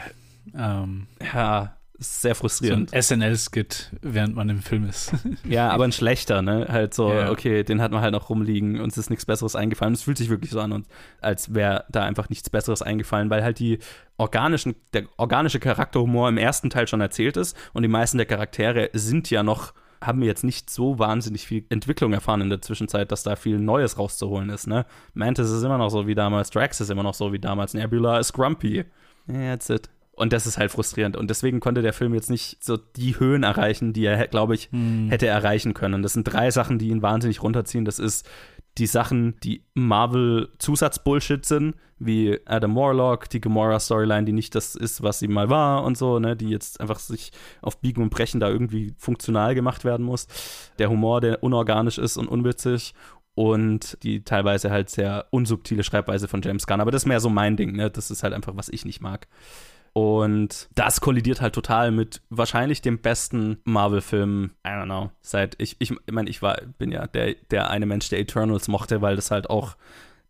Speaker 6: Ähm,
Speaker 5: ja, ist sehr frustrierend.
Speaker 6: So ein SNL-Skit, während man im Film ist. *laughs*
Speaker 5: ja, aber ein schlechter, ne? Halt so, ja. okay, den hat man halt noch rumliegen, uns ist nichts Besseres eingefallen. Es fühlt sich wirklich so an, und, als wäre da einfach nichts Besseres eingefallen, weil halt die organischen, der organische Charakterhumor im ersten Teil schon erzählt ist und die meisten der Charaktere sind ja noch haben wir jetzt nicht so wahnsinnig viel Entwicklung erfahren in der Zwischenzeit, dass da viel Neues rauszuholen ist. Ne? Mantis ist immer noch so wie damals, Drax ist immer noch so wie damals, Nebula ist grumpy. That's it. Und das ist halt frustrierend. Und deswegen konnte der Film jetzt nicht so die Höhen erreichen, die er, glaube ich, hm. hätte erreichen können. Das sind drei Sachen, die ihn wahnsinnig runterziehen. Das ist die Sachen, die Marvel-Zusatz-Bullshit sind, wie Adam Warlock, die Gamora-Storyline, die nicht das ist, was sie mal war und so, ne, die jetzt einfach sich auf Biegen und Brechen da irgendwie funktional gemacht werden muss. Der Humor, der unorganisch ist und unwitzig und die teilweise halt sehr unsubtile Schreibweise von James Gunn. Aber das ist mehr so mein Ding, ne? Das ist halt einfach, was ich nicht mag. Und das kollidiert halt total mit wahrscheinlich dem besten Marvel-Film, I don't know, seit ich, ich meine, ich war, bin ja der, der eine Mensch, der Eternals mochte, weil das halt auch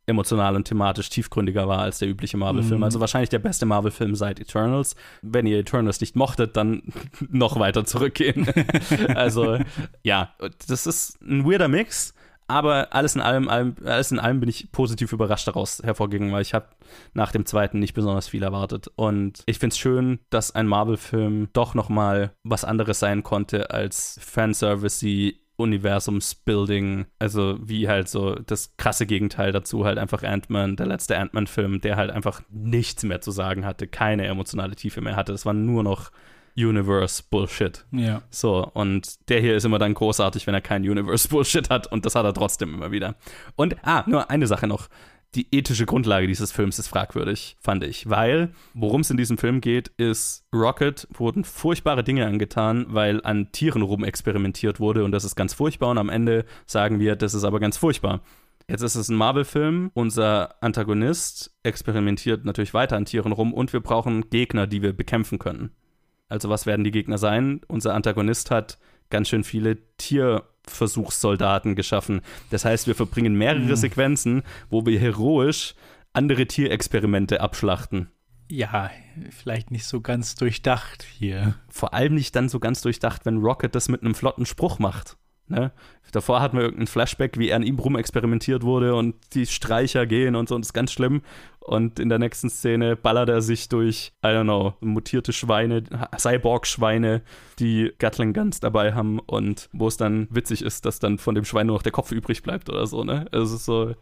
Speaker 5: emotional und thematisch tiefgründiger war als der übliche Marvel-Film.
Speaker 6: Mhm.
Speaker 5: Also wahrscheinlich der beste Marvel-Film seit Eternals. Wenn ihr Eternals nicht mochtet, dann *laughs* noch weiter zurückgehen. *laughs* also ja, das ist ein weirder Mix. Aber alles in allem, allem, alles in allem bin ich positiv überrascht daraus hervorgegangen, weil ich habe nach dem zweiten nicht besonders viel erwartet. Und ich finde es schön, dass ein Marvel-Film doch noch mal was anderes sein konnte als Fanservice Universumsbuilding, also wie halt so das krasse Gegenteil dazu, halt einfach Ant-Man, der letzte Ant-Man-Film, der halt einfach nichts mehr zu sagen hatte, keine emotionale Tiefe mehr hatte. Es war nur noch Universe-Bullshit.
Speaker 6: Ja.
Speaker 5: So, und der hier ist immer dann großartig, wenn er kein Universe-Bullshit hat und das hat er trotzdem immer wieder. Und, ah, nur eine Sache noch. Die ethische Grundlage dieses Films ist fragwürdig, fand ich, weil worum es in diesem Film geht, ist, Rocket wurden furchtbare Dinge angetan, weil an Tieren rumexperimentiert wurde und das ist ganz furchtbar und am Ende sagen wir, das ist aber ganz furchtbar. Jetzt ist es ein Marvel-Film. Unser Antagonist experimentiert natürlich weiter an Tieren rum und wir brauchen Gegner, die wir bekämpfen können. Also was werden die Gegner sein? Unser Antagonist hat ganz schön viele Tierversuchssoldaten geschaffen. Das heißt, wir verbringen mehrere
Speaker 6: Mhm.
Speaker 5: Sequenzen, wo wir heroisch andere Tierexperimente abschlachten.
Speaker 6: Ja, vielleicht nicht so ganz durchdacht hier.
Speaker 5: Vor allem nicht dann so ganz durchdacht, wenn Rocket das mit einem flotten Spruch macht. Ne? Davor hatten wir irgendein Flashback, wie er an ihm rumexperimentiert wurde und die Streicher gehen und so, und das ist ganz schlimm. Und in der nächsten Szene ballert er sich durch, I don't know, mutierte Schweine, Cyborg-Schweine, die Gatling Guns dabei haben und wo es dann witzig ist, dass dann von dem Schwein nur noch der Kopf übrig bleibt oder so, ne? Also es ist so.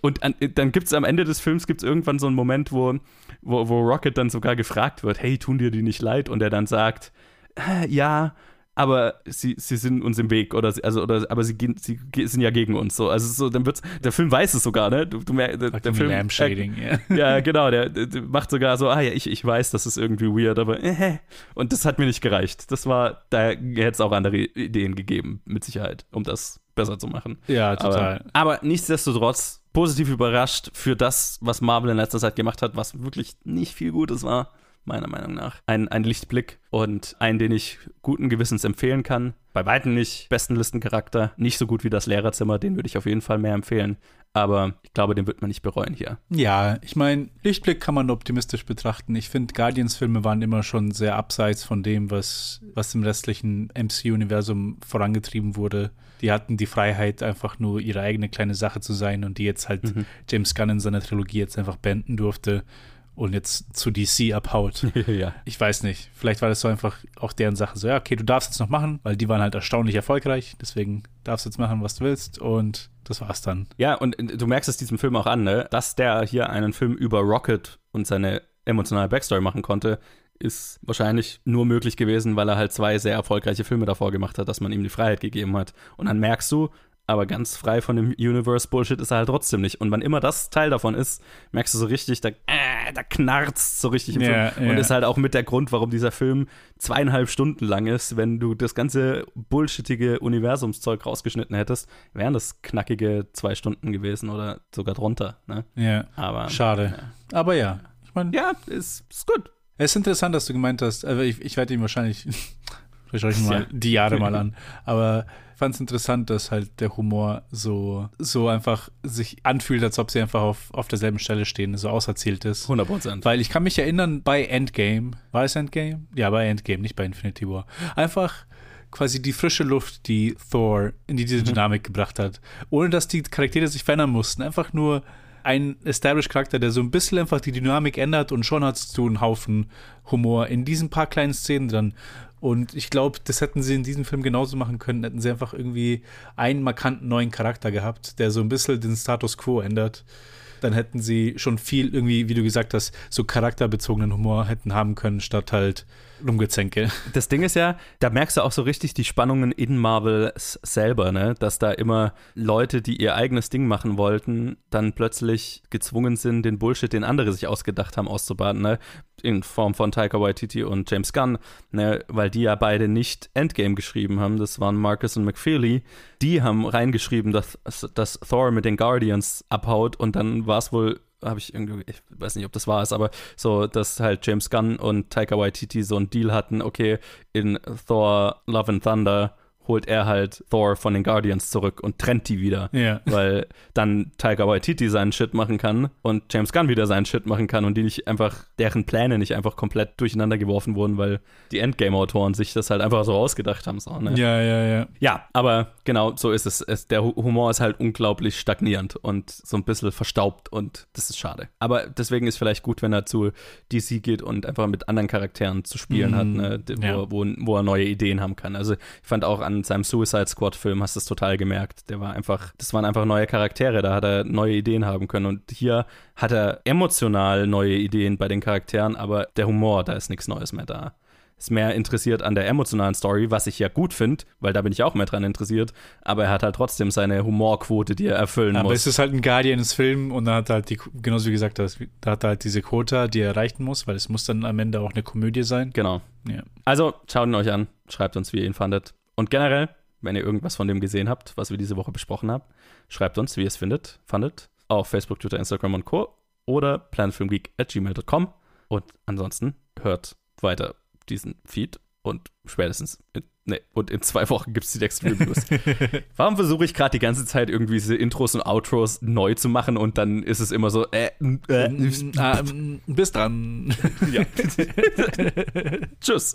Speaker 5: Und an, dann gibt es am Ende des Films gibt's irgendwann so einen Moment, wo, wo, wo Rocket dann sogar gefragt wird, hey, tun dir die nicht leid? Und er dann sagt, "Äh, ja, aber sie, sie sind uns im Weg oder sie- also oder aber sie gehen sie sind ja gegen uns so. Also so dann wird's der Film weiß es sogar ne? Du, du der, der Film
Speaker 6: Lampshading,
Speaker 5: äh,
Speaker 6: ja.
Speaker 5: ja genau der, der, der macht sogar so ah ja ich, ich weiß das ist irgendwie weird aber äh, und das hat mir nicht gereicht. Das war da hätte es auch andere Ideen gegeben mit Sicherheit um das besser zu machen.
Speaker 6: Ja, total.
Speaker 5: aber, aber nichtsdestotrotz positiv überrascht für das was Marvel in letzter Zeit gemacht hat was wirklich nicht viel Gutes war meiner Meinung nach. Ein, ein Lichtblick und einen, den ich guten Gewissens empfehlen kann. Bei weitem nicht besten Listencharakter, nicht so gut wie das Lehrerzimmer, den würde ich auf jeden Fall mehr empfehlen. Aber ich glaube, den wird man nicht bereuen hier.
Speaker 6: Ja, ich meine, Lichtblick kann man optimistisch betrachten. Ich finde, Guardians-Filme waren immer schon sehr abseits von dem, was, was im restlichen MCU-Universum vorangetrieben wurde. Die hatten die Freiheit, einfach nur ihre eigene kleine Sache zu sein und die jetzt halt
Speaker 5: Mhm.
Speaker 6: James Gunn in seiner Trilogie jetzt einfach beenden durfte und jetzt zu DC abhaut. *laughs*
Speaker 5: ja.
Speaker 6: Ich weiß nicht. Vielleicht war das so einfach auch deren Sache. So, ja, okay, du darfst jetzt noch machen, weil die waren halt erstaunlich erfolgreich. Deswegen darfst du jetzt machen, was du willst. Und das war's dann.
Speaker 5: Ja, und äh, du merkst es diesem Film auch an, ne? dass der hier einen Film über Rocket und seine emotionale Backstory machen konnte, ist wahrscheinlich nur möglich gewesen, weil er halt zwei sehr erfolgreiche Filme davor gemacht hat, dass man ihm die Freiheit gegeben hat. Und dann merkst du, aber ganz frei von dem Universe-Bullshit ist er halt trotzdem nicht. Und wann immer das Teil davon ist, merkst du so richtig, da, äh, da knarzt so richtig im
Speaker 6: Ja,
Speaker 5: Film. Und
Speaker 6: ja.
Speaker 5: ist halt auch mit der Grund, warum dieser Film zweieinhalb Stunden lang ist. Wenn du das ganze bullshittige Universumszeug rausgeschnitten hättest, wären das knackige zwei Stunden gewesen oder sogar drunter. Ne?
Speaker 6: Ja,
Speaker 5: Aber,
Speaker 6: schade. Aber ja, ich meine.
Speaker 5: Ja, ist, ist gut.
Speaker 6: Es ist interessant, dass du gemeint hast, also ich, ich werde ihn wahrscheinlich, vielleicht *laughs* schaue ich ihn mal
Speaker 5: Ja.
Speaker 6: die Jahre mal an, aber fand es interessant, dass halt der Humor so, so einfach sich anfühlt, als ob sie einfach auf, auf derselben Stelle stehen, so auserzählt ist.
Speaker 5: 100 Prozent.
Speaker 6: Weil ich kann mich erinnern, bei Endgame, war es Endgame? Ja, bei Endgame, nicht bei Infinity War. Einfach quasi die frische Luft, die Thor in diese Dynamik gebracht hat, ohne dass die Charaktere sich verändern mussten. Einfach nur ein Established-Charakter, der so ein bisschen einfach die Dynamik ändert und schon hast du einen Haufen Humor in diesen paar kleinen Szenen dran. Und ich glaube, das hätten sie in diesem Film genauso machen können, hätten sie einfach irgendwie einen markanten neuen Charakter gehabt, der so ein bisschen den Status quo ändert. Dann hätten sie schon viel irgendwie, wie du gesagt hast, so charakterbezogenen Humor hätten haben können, statt halt Rumgezänke.
Speaker 5: Das Ding ist ja, da merkst du auch so richtig die Spannungen in Marvel selber, ne? Dass da immer Leute, die ihr eigenes Ding machen wollten, dann plötzlich gezwungen sind, den Bullshit, den andere sich ausgedacht haben, auszubaden, ne? In Form von Taika Waititi und James Gunn, ne? Weil die ja beide nicht Endgame geschrieben haben. Das waren Marcus und McFeely. Die haben reingeschrieben, dass, dass Thor mit den Guardians abhaut und dann war es wohl habe ich irgendwie, ich weiß nicht, ob das war es, aber so, dass halt James Gunn und Taika Waititi so einen Deal hatten, okay, in Thor Love and Thunder holt er halt Thor von den Guardians zurück und trennt die wieder.
Speaker 6: Ja.
Speaker 5: Weil dann Taika Waititi seinen Shit machen kann und James Gunn wieder seinen Shit machen kann und die nicht einfach, deren Pläne nicht einfach komplett durcheinander geworfen wurden, weil die Endgame-Autoren sich das halt einfach so ausgedacht haben. So, ne?
Speaker 6: Ja, ja, ja.
Speaker 5: Ja, aber genau so ist es. es. Der Humor ist halt unglaublich stagnierend und so ein bisschen verstaubt und das ist schade. Aber deswegen ist vielleicht gut, wenn er zu DC geht und einfach mit anderen Charakteren zu spielen
Speaker 6: Mhm.
Speaker 5: hat, ne? wo,
Speaker 6: Ja.
Speaker 5: wo, wo er neue Ideen haben kann. Also ich fand auch an seinem Suicide Squad-Film hast du es total gemerkt. Der war einfach, das waren einfach neue Charaktere, da hat er neue Ideen haben können. Und hier hat er emotional neue Ideen bei den Charakteren, aber der Humor, da ist nichts Neues mehr da. Ist mehr interessiert an der emotionalen Story, was ich ja gut finde, weil da bin ich auch mehr dran interessiert. Aber er hat halt trotzdem seine Humorquote, die er erfüllen
Speaker 6: Aber
Speaker 5: muss.
Speaker 6: es ist halt ein Guardians-Film und dann hat er halt die, genauso wie gesagt, da hat er halt diese Quota, die er erreichen muss, weil es muss dann am Ende auch eine Komödie sein.
Speaker 5: Genau.
Speaker 6: Ja.
Speaker 5: Also schaut ihn euch an, schreibt uns, wie ihr ihn fandet. Und generell, wenn ihr irgendwas von dem gesehen habt, was wir diese Woche besprochen haben, schreibt uns, wie ihr es findet, fandet, auf Facebook, Twitter, Instagram und Co. oder planfilmgeek at gmail.com. Und ansonsten hört weiter diesen Feed und spätestens in, nee, und in zwei Wochen gibt es die nächsten Reviews. *laughs* Warum versuche ich gerade die ganze Zeit irgendwie diese Intros und Outros neu zu machen und dann ist es immer so, äh, äh,
Speaker 6: ähm, bis dann. *laughs* *laughs*
Speaker 5: Tschüss.